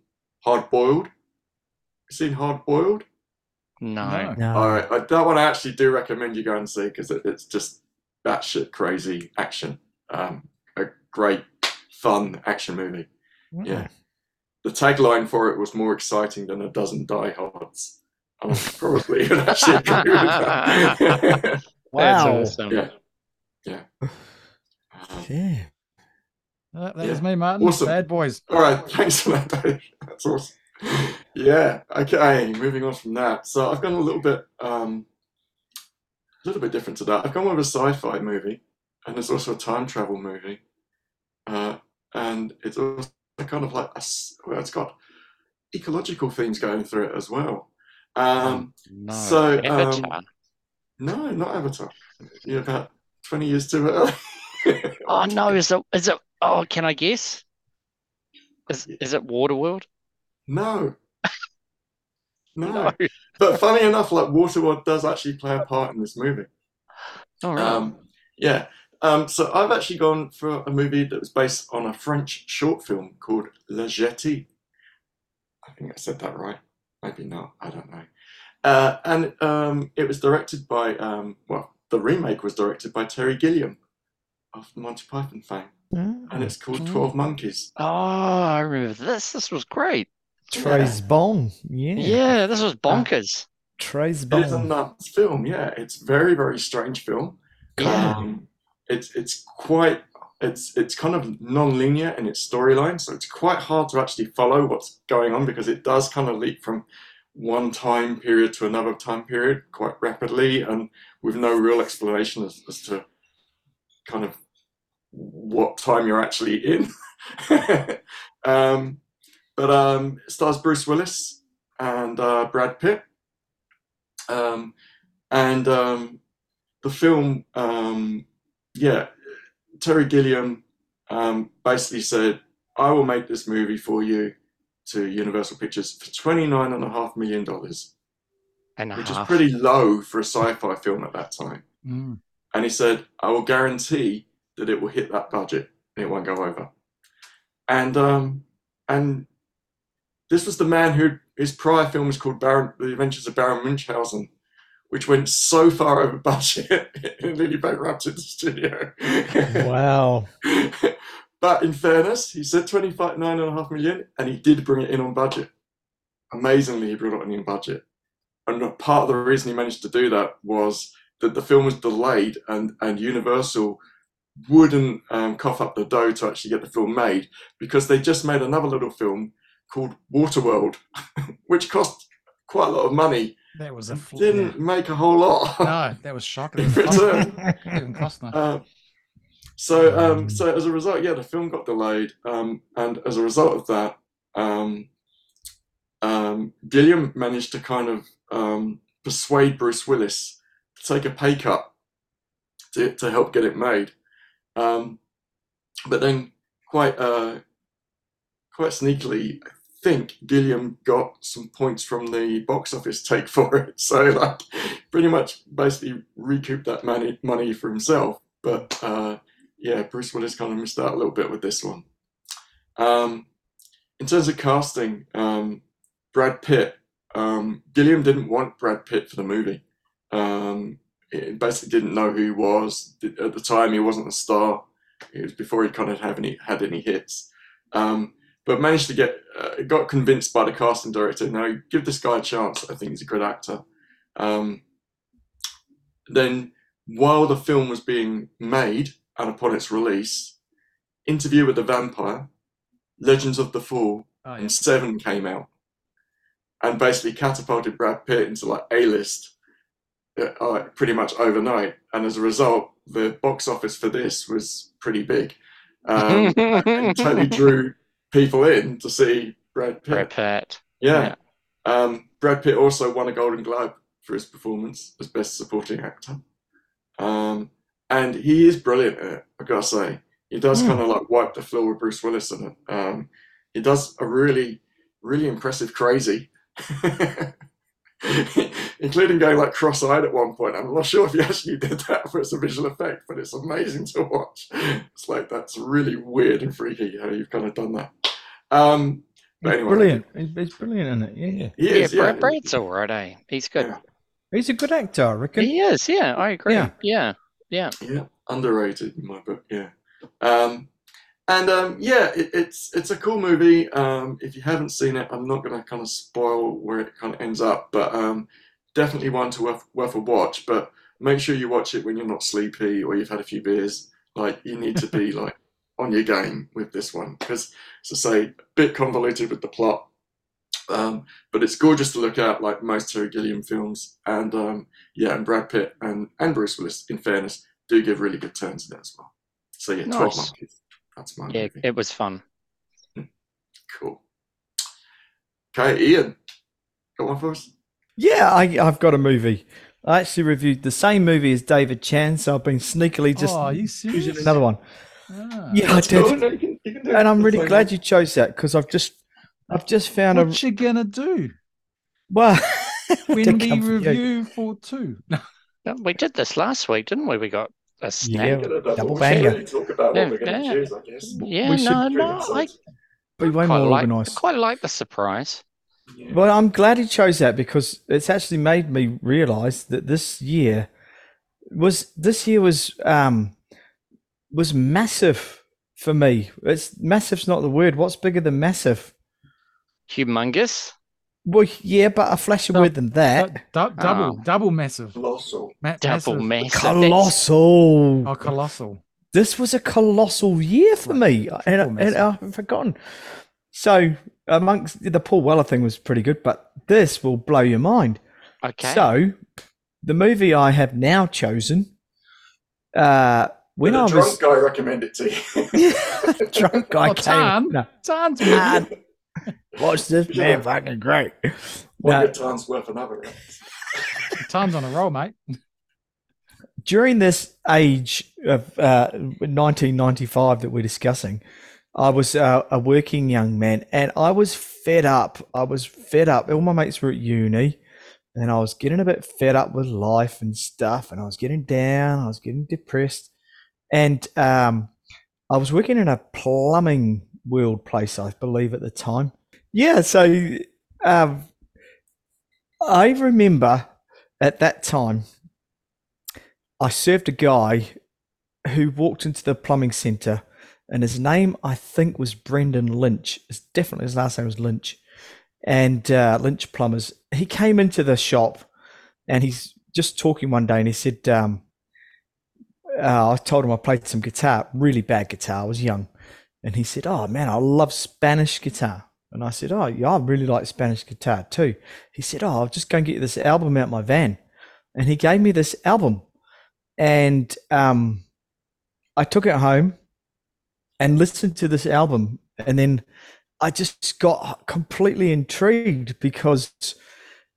Hard Boiled. You seen Hard Boiled? No. No. All right, that one I actually do recommend you go and see because it, it's just batshit crazy action. Um, a great, fun action movie. Yeah. The tagline for it was more exciting than a dozen diehards. I (laughs) probably would actually agree with that. (laughs) Wow. That's awesome. yeah. Yeah. Um, Yeah. Uh, that Yeah. was me, Martin. Awesome. Bad Boys. all right, thanks for that, Dave. That's awesome. yeah. Okay. Moving on from that. So I've gone a little bit, um, a little bit different to that. I've gone with a sci-fi movie, and it's also a time travel movie, uh, and it's also kind of like a, s- well, it's got ecological themes going through it as well. Um, No. So, um, no, not Avatar. You're about twenty years too early. (laughs) oh no, is it is it oh can I guess? Is is it Waterworld? No. (laughs) No. No. But funny enough, like Waterworld does actually play a part in this movie. All right. Um, yeah. Um, so I've actually gone for a movie that was based on a French short film called La Jetée. I think I said that right. Maybe not. I don't know. Uh, and um, it was directed by, um, well, the remake was directed by Terry Gilliam of Monty Python fame. And it's called 12 Monkeys. oh, I remember this. This was great. Trace Bon. Yeah. Yeah, this was bonkers. Trace It is a nuts film, yeah. It's very, very strange film. Yeah. Um, it's it's quite it's it's kind of non-linear in its storyline, so it's quite hard to actually follow what's going on because it does kind of leap from one time period to another time period quite rapidly and with no real explanation as, as to kind of what time you're actually in. (laughs) um, but um, it stars Bruce Willis and uh, Brad Pitt. Um, and um, the film, um, yeah, Terry Gilliam um, basically said, I will make this movie for you to Universal Pictures for $29.5 million, And a which is pretty low for a sci fi film at that time. Mm. And he said, I will guarantee that it will hit that budget and it won't go over. And um, and this was the man who his prior film was called Baron, The Adventures of Baron Munchausen, which went so far over budget (laughs) it nearly bankrupted the studio. Wow. (laughs) but in fairness, he said 25, nine and a half million, and he did bring it in on budget. Amazingly, he brought it in on budget. And part of the reason he managed to do that was that the film was delayed and, and Universal wouldn't um, cough up the dough to actually get the film made because they just made another little film called Waterworld, (laughs) which cost quite a lot of money. That was a fl- Didn't make a whole lot. no, that was shocking. (laughs) in return. Even Costner. Uh, so, um, so as a result, yeah, the film got delayed, um, and as a result of that, um, um, Gilliam managed to kind of um, persuade Bruce Willis to take a pay cut to, to help get it made. Um, but then, quite uh, quite sneakily, I think Gilliam got some points from the box office take for it. (laughs) So, like, pretty much basically recouped that money money for himself. But uh, yeah, Bruce Willis kind of missed out a little bit with this one. Um, in terms of casting, um, Brad Pitt, um, Gilliam didn't want Brad Pitt for the movie. Um, he basically didn't know who he was at the time. He wasn't a star. It was before he kind of had any had any hits. Um, but managed to get uh, got convinced by the casting director. Now give this guy a chance. I think he's a good actor. Um, then while the film was being made and upon its release, Interview with the Vampire, Legends of the Fall, Oh, yeah. and Seven came out, and basically catapulted Brad Pitt into like A list, uh, uh, pretty much overnight. And as a result, the box office for this was pretty big. Um, (laughs) and totally drew people in to see Brad Pitt. Brad Pitt. Yeah. Um, Brad Pitt also won a Golden Globe for his performance as Best Supporting Actor. Um, and he is brilliant in it, I gotta say. He does Hmm. kind of like wipe the floor with Bruce Willis in it. Um, he does a really, really impressive crazy. (laughs) (laughs) Including going like cross-eyed at one point. I'm not sure if he actually did that for as a visual effect, but it's amazing to watch. It's like that's really weird and freaky how you've kind of done that. Um, but anyway, Brilliant. He's, he's brilliant in it. Yeah. He Yeah, is, yeah. Brad, Brad's all right, eh? He's good. Yeah. He's a good actor, I reckon. He is, yeah, I agree. Yeah. Yeah, yeah. Yeah, underrated in my book. Yeah, um, and um, yeah, it, it's it's a cool movie. Um, if you haven't seen it, I'm not going to kind of spoil where it kind of ends up, but um, definitely one to worth worth a watch. But make sure you watch it when you're not sleepy or you've had a few beers. Like you need to be (laughs) like on your game with this one because, as I say, a bit convoluted with the plot. Um, but it's gorgeous to look at, like most Terry Gilliam films. And um, yeah, and Brad Pitt and, and Bruce Willis, in fairness, do give really good turns in it as well. So yeah, 12 monkeys. That's my Yeah, movie. it was fun. Cool. Okay, Ian, got one for us? Yeah, I, I've got a movie. I actually reviewed the same movie as David Chan, so I've been sneakily just oh, are you choosing serious? another one. Ah. Yeah, I That's cool. did, No, you can, you can and I'm really fine. glad you chose that because I've just, I've just found a What you gonna do well. (laughs) when we come for you. review for two? Yeah, (laughs) We did this last week, didn't we? We got a snack. Yeah, We're double, double banger. really talk about Yeah, what we're going to yeah. choose, I guess. Yeah, We no, do no, I Be way quite more like, organised. quite like the surprise. Yeah. Well, I'm glad he chose that because it's actually made me realise that this year was this year was um was massive for me. It's massive's not the word. What's bigger than massive? Humongous. Well, yeah, but a flash of Dou- word than that. Du- double, Oh. double massive. Colossal. Ma- Double massive. massive. Colossal. Oh, colossal. This was a colossal year for me, and, Triple and. I've forgotten. So, amongst the Paul Weller thing was pretty good, but this will blow your mind. Okay. So, the movie I have now chosen, uh, when Did I a drunk was guy recommend it to you? (laughs) drunk, I Oh, came. Tan. No, Tons. Tan, watch this Yeah. man, fucking great. One No, good time's worth another. right? Tons on a roll, mate. during this age of uh, 1995 that we're discussing, I was uh, a working young man and I was fed up. I was fed up. All my mates were at uni and I was getting a bit fed up with life and stuff. And I was getting down. I was getting depressed. And um, I was working in a plumbing world place, I believe, at the time. Yeah. So um, I remember at that time, I served a guy who walked into the plumbing centre, and his name I think was Brendan Lynch. It's definitely his last name was Lynch, and uh, Lynch Plumbers. He came into the shop, and he's just talking one day, and he said, um, uh, "I told him I played some guitar, really bad guitar. I was young." And he said, "Oh man, I love Spanish guitar." And I said, "Oh yeah, I really like Spanish guitar too." He said, "Oh, I'll just go and get this album out my van." And he gave me this album, and um, I took it home and listened to this album, and then I just got completely intrigued because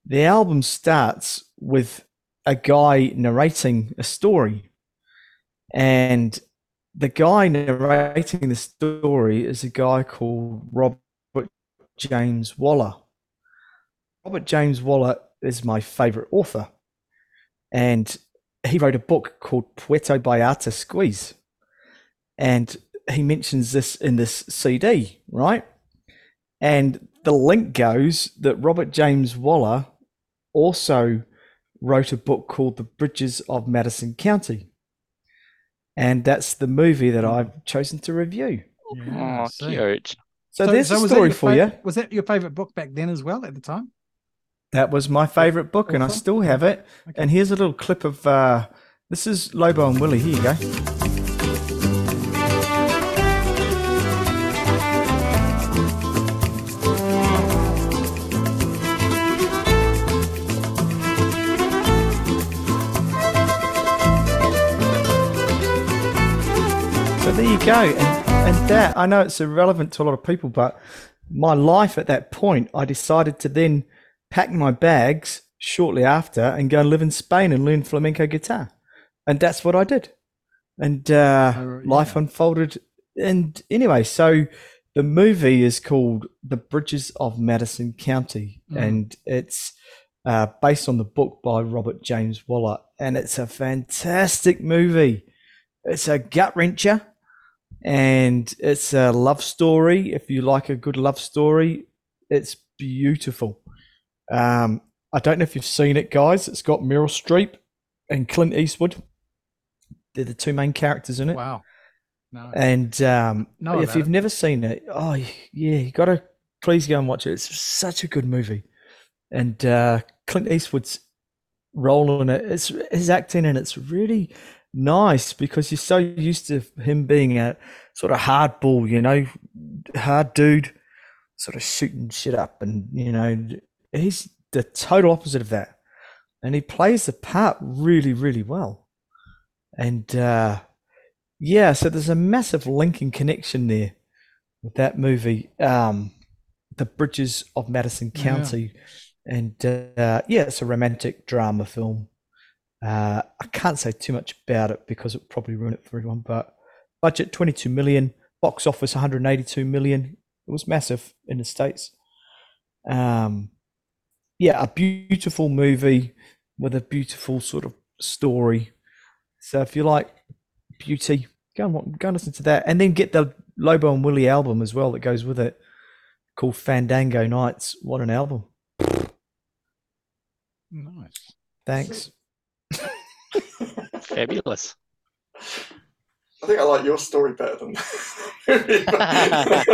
the album starts with a guy narrating a story, and the guy narrating the story is a guy called Robert James Waller. Robert James Waller is my favorite author, and he wrote a book called Puerto Vallarta Squeeze, and he mentions this in this CD, right? And the link goes that Robert James Waller also wrote a book called The Bridges of Madison County. And that's the movie that I've chosen to review. oh, cute. So, there's was a story for fav- you. Was that your favorite book back then as well at the time? That was my favorite book, and I still have it. Okay. And here's a little clip of uh, this is Lobo and Willie. Here you go. So there you go. And, and that, I know it's irrelevant to a lot of people, but my life at that point, I decided to then pack my bags shortly after and go and live in Spain and learn flamenco guitar. And that's what I did. And uh, Oh, life unfolded. And anyway, so the movie is called The Bridges of Madison County, Mm. and it's uh, based on the book by Robert James Waller. And it's a fantastic movie. It's a gut wrencher and it's a love story. If you like a good love story, it's beautiful. Um, I don't know if you've seen it, guys. It's got Meryl Streep and Clint Eastwood. They're the two main characters in it. Wow. No. And um, if you've it. never seen it, oh yeah, you got to please go and watch it. It's such a good movie, and uh, Clint Eastwood's role in it, it's his acting, and it's really nice because you're so used to him being a sort of hardball, you know, hard dude, sort of shooting shit up, and you know, he's the total opposite of that, and he plays the part really, really well. And uh, yeah, so there's a massive linking connection there with that movie, um, The Bridges of Madison Yeah. County, and uh, yeah, it's a romantic drama film. Uh, I can't say too much about it because it would probably ruin it for everyone. But budget 22 million, box office 182 million. It was massive in the states. Um, yeah, a beautiful movie with a beautiful sort of story. So if you like beauty, go and go and listen to that, and then get the Lobo and Willie album as well that goes with it, called Fandango Nights. What an album! Nice. Thanks. Fabulous. I think I like your story better than (laughs) movie, (laughs) I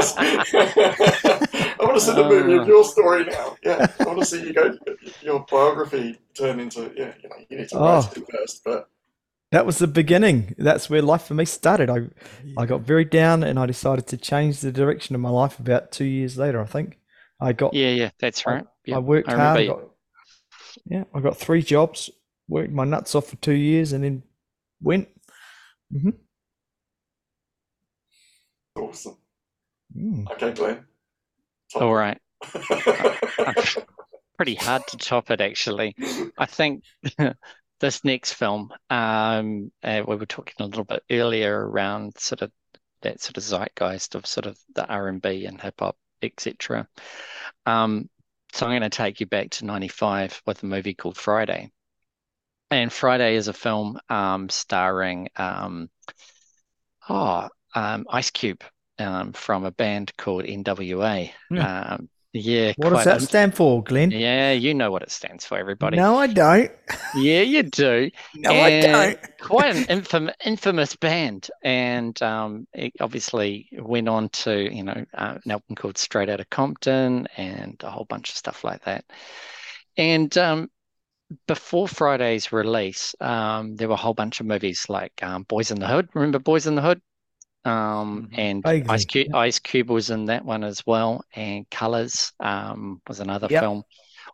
want to see the movie of oh. your story now. Yeah, I want to see you go your biography turn into yeah. You know, you need to write Oh. it first, but That was the beginning. That's where life for me started. I I got very down, and I decided to change the direction of my life about two years later. I think I got Yeah, yeah, that's I- right. Yeah, I worked I hard. Got, yeah, I got three jobs, worked my nuts off for two years, and then went. hmm awesome. Mm. Okay, Glenn. All right. (laughs) Pretty hard to top it, actually. I think (laughs) this next film, um, uh, we were talking a little bit earlier around sort of that sort of zeitgeist of sort of the R&B and hip hop, etc. Um, so I'm going to take you back to 95 with a movie called Friday. And Friday is a film um, starring um, oh, um, Ice Cube um, from a band called NWA. Um, yeah, What does that stand for, Glenn? yeah, you know what it stands for, everybody. No, I don't. Yeah, you do. (laughs) No, I don't. Quite an (laughs) infam infamous band, and um, it obviously went on to, you know, uh, an album called Straight Outta Compton and a whole bunch of stuff like that. And um, before Friday's release, um, there were a whole bunch of movies like um, Boyz n the Hood. Remember Boyz n the Hood? Um, and Vaguely, Ice Cube, Ice Cube was in that one as well, and Colors um, was another Yep. film.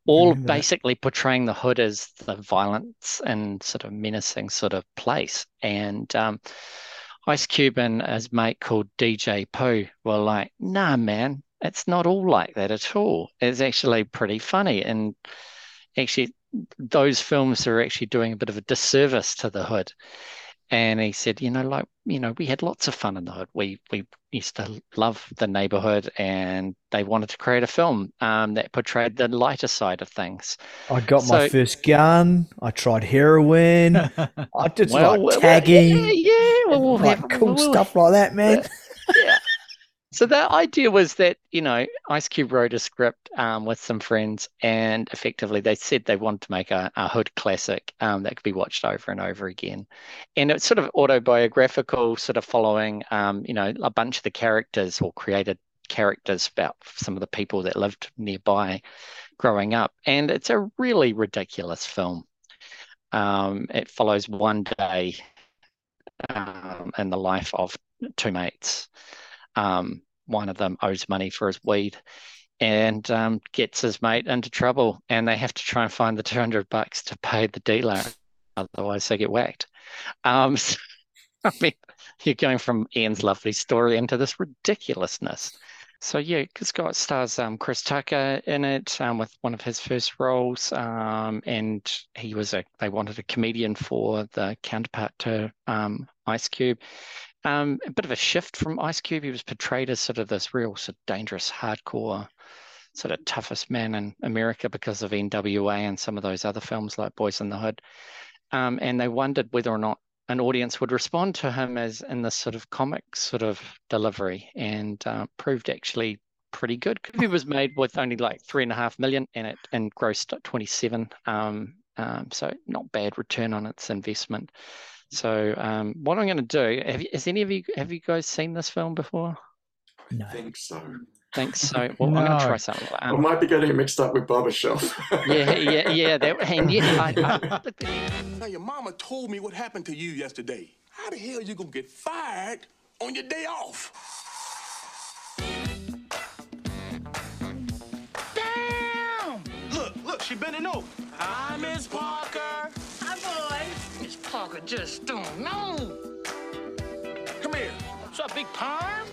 All remember that. basically portraying the hood as the violence and sort of menacing sort of place. And um, Ice Cube and his mate called DJ Pooh were like, nah, man, it's not all like that at all. It's actually pretty funny. And actually, those films are actually doing a bit of a disservice to the hood. And he said, you know, like, you know, we had lots of fun in the hood. We we used to love the neighborhood, and they wanted to create a film um, that portrayed the lighter side of things. I got my first gun. I tried heroin. (laughs) I did Well, like well, tagging, yeah, yeah, well, we'll like have- cool we'll- stuff like that, man. (laughs) yeah. So the idea was that, you know, Ice Cube wrote a script um, with some friends, and effectively they said they wanted to make a, a hood classic um, that could be watched over and over again. And it's sort of autobiographical, sort of following, um, you know, a bunch of the characters or created characters about some of the people that lived nearby growing up. And it's a really ridiculous film. Um, it follows one day um, in the life of two mates. Um, one of them owes money for his weed and um, gets his mate into trouble, and they have to try and find the 200 bucks to pay the dealer, otherwise they get whacked. Um, (laughs) so, I mean, you're going from Ian's lovely story into this ridiculousness. So yeah, it's got stars um, Chris Tucker in it um, with one of his first roles, um, and he was a. They wanted a comedian for the counterpart to um, Ice Cube. Um, a bit of a shift from Ice Cube. He was portrayed as sort of this real, sort of dangerous, hardcore, sort of toughest man in America because of NWA and some of those other films like Boyz n the Hood. Um, and they wondered whether or not an audience would respond to him as in this sort of comic sort of delivery, and uh, proved actually pretty good. Movie was made with only like three and a half million, and it and grossed 27. Um, um, so not bad return on its investment. So um, what I'm going to do, have you, has any of you have you guys seen this film before? No. I think so. Thanks. So well, I'm going to try something. I Um, might be getting it mixed up with Barbershop. yeah, yeah, yeah. That, and yeah, I, I, (laughs) Now your mama told me what happened to you yesterday. How the hell you gonna get fired on your day off? Miss Parker just don't know. Come here. What's up, Big Perm?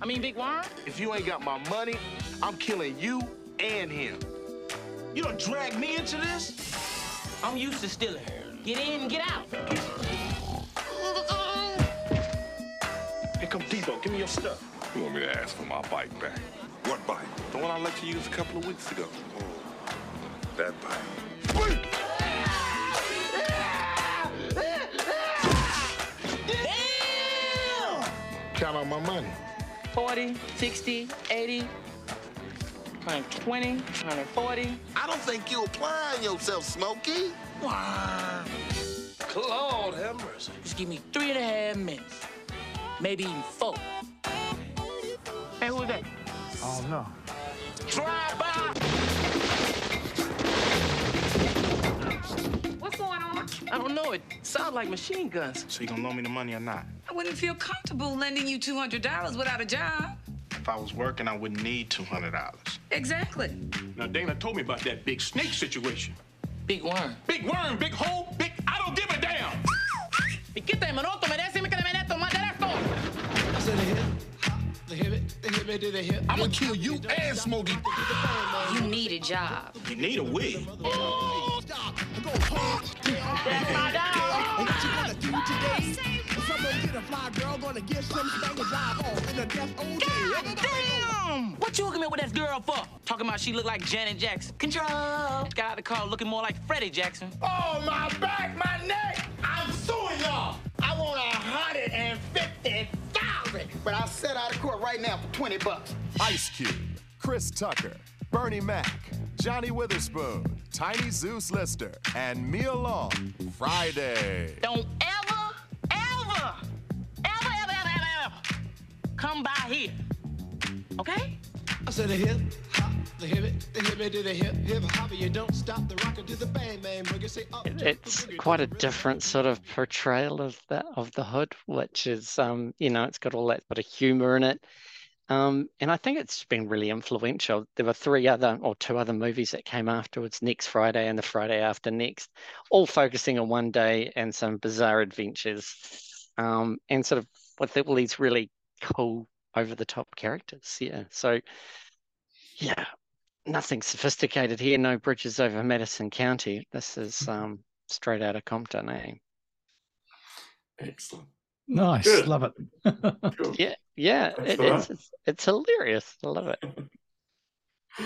I mean, Big Worm? If you ain't got my money, I'm killing you and him. You don't drag me into this? I'm used to stealing. Get in, get out. Here come Debo. Give me your stuff. You want me to ask for my bike back? What bike? The one I let you use a couple of weeks ago. Oh. That bike. Count on my money. 40, 60, 80, 120, 140. I don't think you applying yourself, Smokey. Lord have mercy. Just give me three and a half minutes. Maybe even four. Hey, who is that? Oh, no. Drive by! What's going on? I don't know. It sounds like machine guns. So you gonna loan me the money or not? I wouldn't feel comfortable lending you $200 without a job. If I was working, I wouldn't need $200. Exactly. Now, Dana told me about that big snake situation. Big worm. Big worm, big hole, big... I don't give a damn! ¿Y qué te monótono? Me decime que me meto más de esto. I said the (laughs) hip, hop, the hip, the hip, to the hip. I'm gonna kill you and Smokey. A job. You need. Damn! What you hooking me with that girl for? Talking about she look like Janet Jackson. Control. Got out the car looking more like Freddie Jackson. Oh, my back, my neck! I'm suing y'all! I want a hundred and fifty thousand! But I'll set out of court right now for 20 bucks. Ice Cube, Chris Tucker, Bernie Mac, Johnny Witherspoon, Tiny Zeus Lister, and Nia Long. Friday. Don't ever, ever come by here. Okay? I said the hip, hop, the hip, the hip, to the hip, hip, hop, you don't stop the rocker to the bang, bang, boogie, say up. It's quite a different sort of portrayal of that of the hood, which is um, you know, it's got all that bit of humor in it. Um, and I think it's been really influential. There were three other or two other movies that came afterwards, next Friday and the Friday after next, all focusing on one day and some bizarre adventures. Um, and sort of with all these really cool over the top characters. Yeah. So yeah, nothing sophisticated here, no bridges over Madison County. This is um straight out of Compton, eh? Excellent. Nice. Good. Love it. Yeah, yeah, it for is. that. It's, it's hilarious. I love it.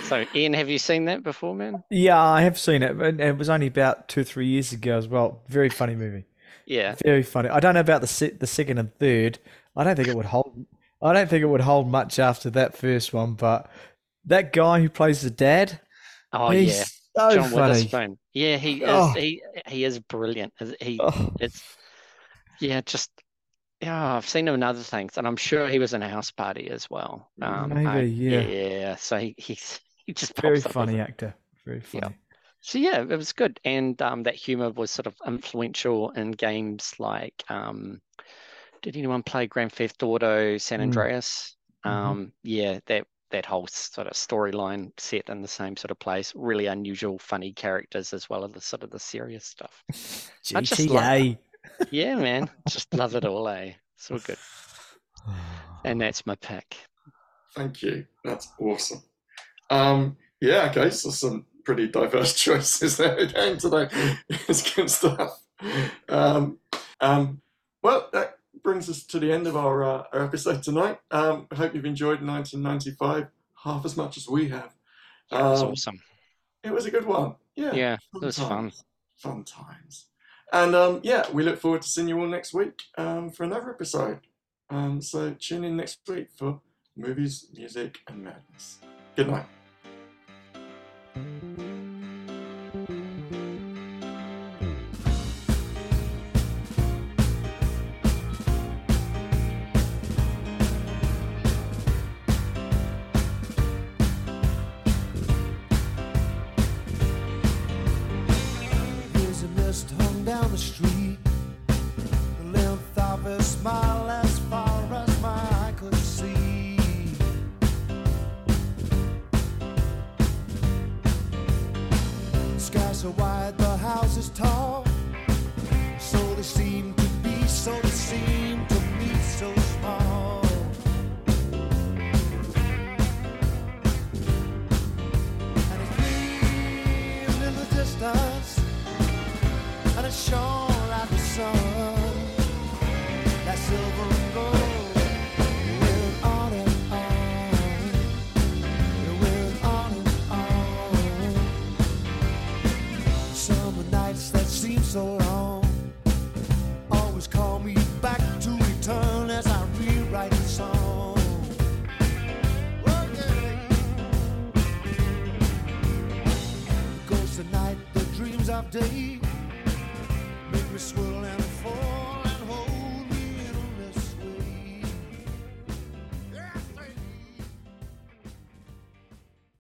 So, Ian, have you seen that before, man? Yeah, I have seen it, and it was only about two or three years ago as well. Very funny movie. Yeah. Very funny. I don't know about the se- the second and third. I don't think it would hold. I don't think it would hold much after that first one. But that guy who plays the dad, Oh he's yeah, so John funny. Witherspoon. Yeah, he is. Oh. He he is brilliant. He Oh. it's yeah, just yeah. I've seen him in other things, and I'm sure he was in a house party as well. Um, I- Maybe, yeah. yeah. So he he's (laughs) he just Very funny actor. Very funny. So yeah, it was good, and um, that humor was sort of influential in games like um, did anyone play Grand Theft Auto San Mm. Andreas? Mhm. Um, yeah, that that whole sort of storyline set in the same sort of place. Really unusual, funny characters as well as the sort of the serious stuff. I just love- GTA. yeah, man, just love it all, eh? So good. And (sighs) that's my pack. Thank you. That's awesome. Um, yeah, okay, so some pretty diverse (laughs) choices there again today. (laughs) It's good stuff. Um, um, well, that brings us to the end of our, uh, our episode tonight. Um, I hope you've enjoyed 1995 half as much as we have. Um, awesome. It was a good one. Yeah. Yeah, it was fun. times. Fun times. And um, yeah, we look forward to seeing you all next week um, for another episode. Um, so tune in next week for movies, music, and madness. Good night.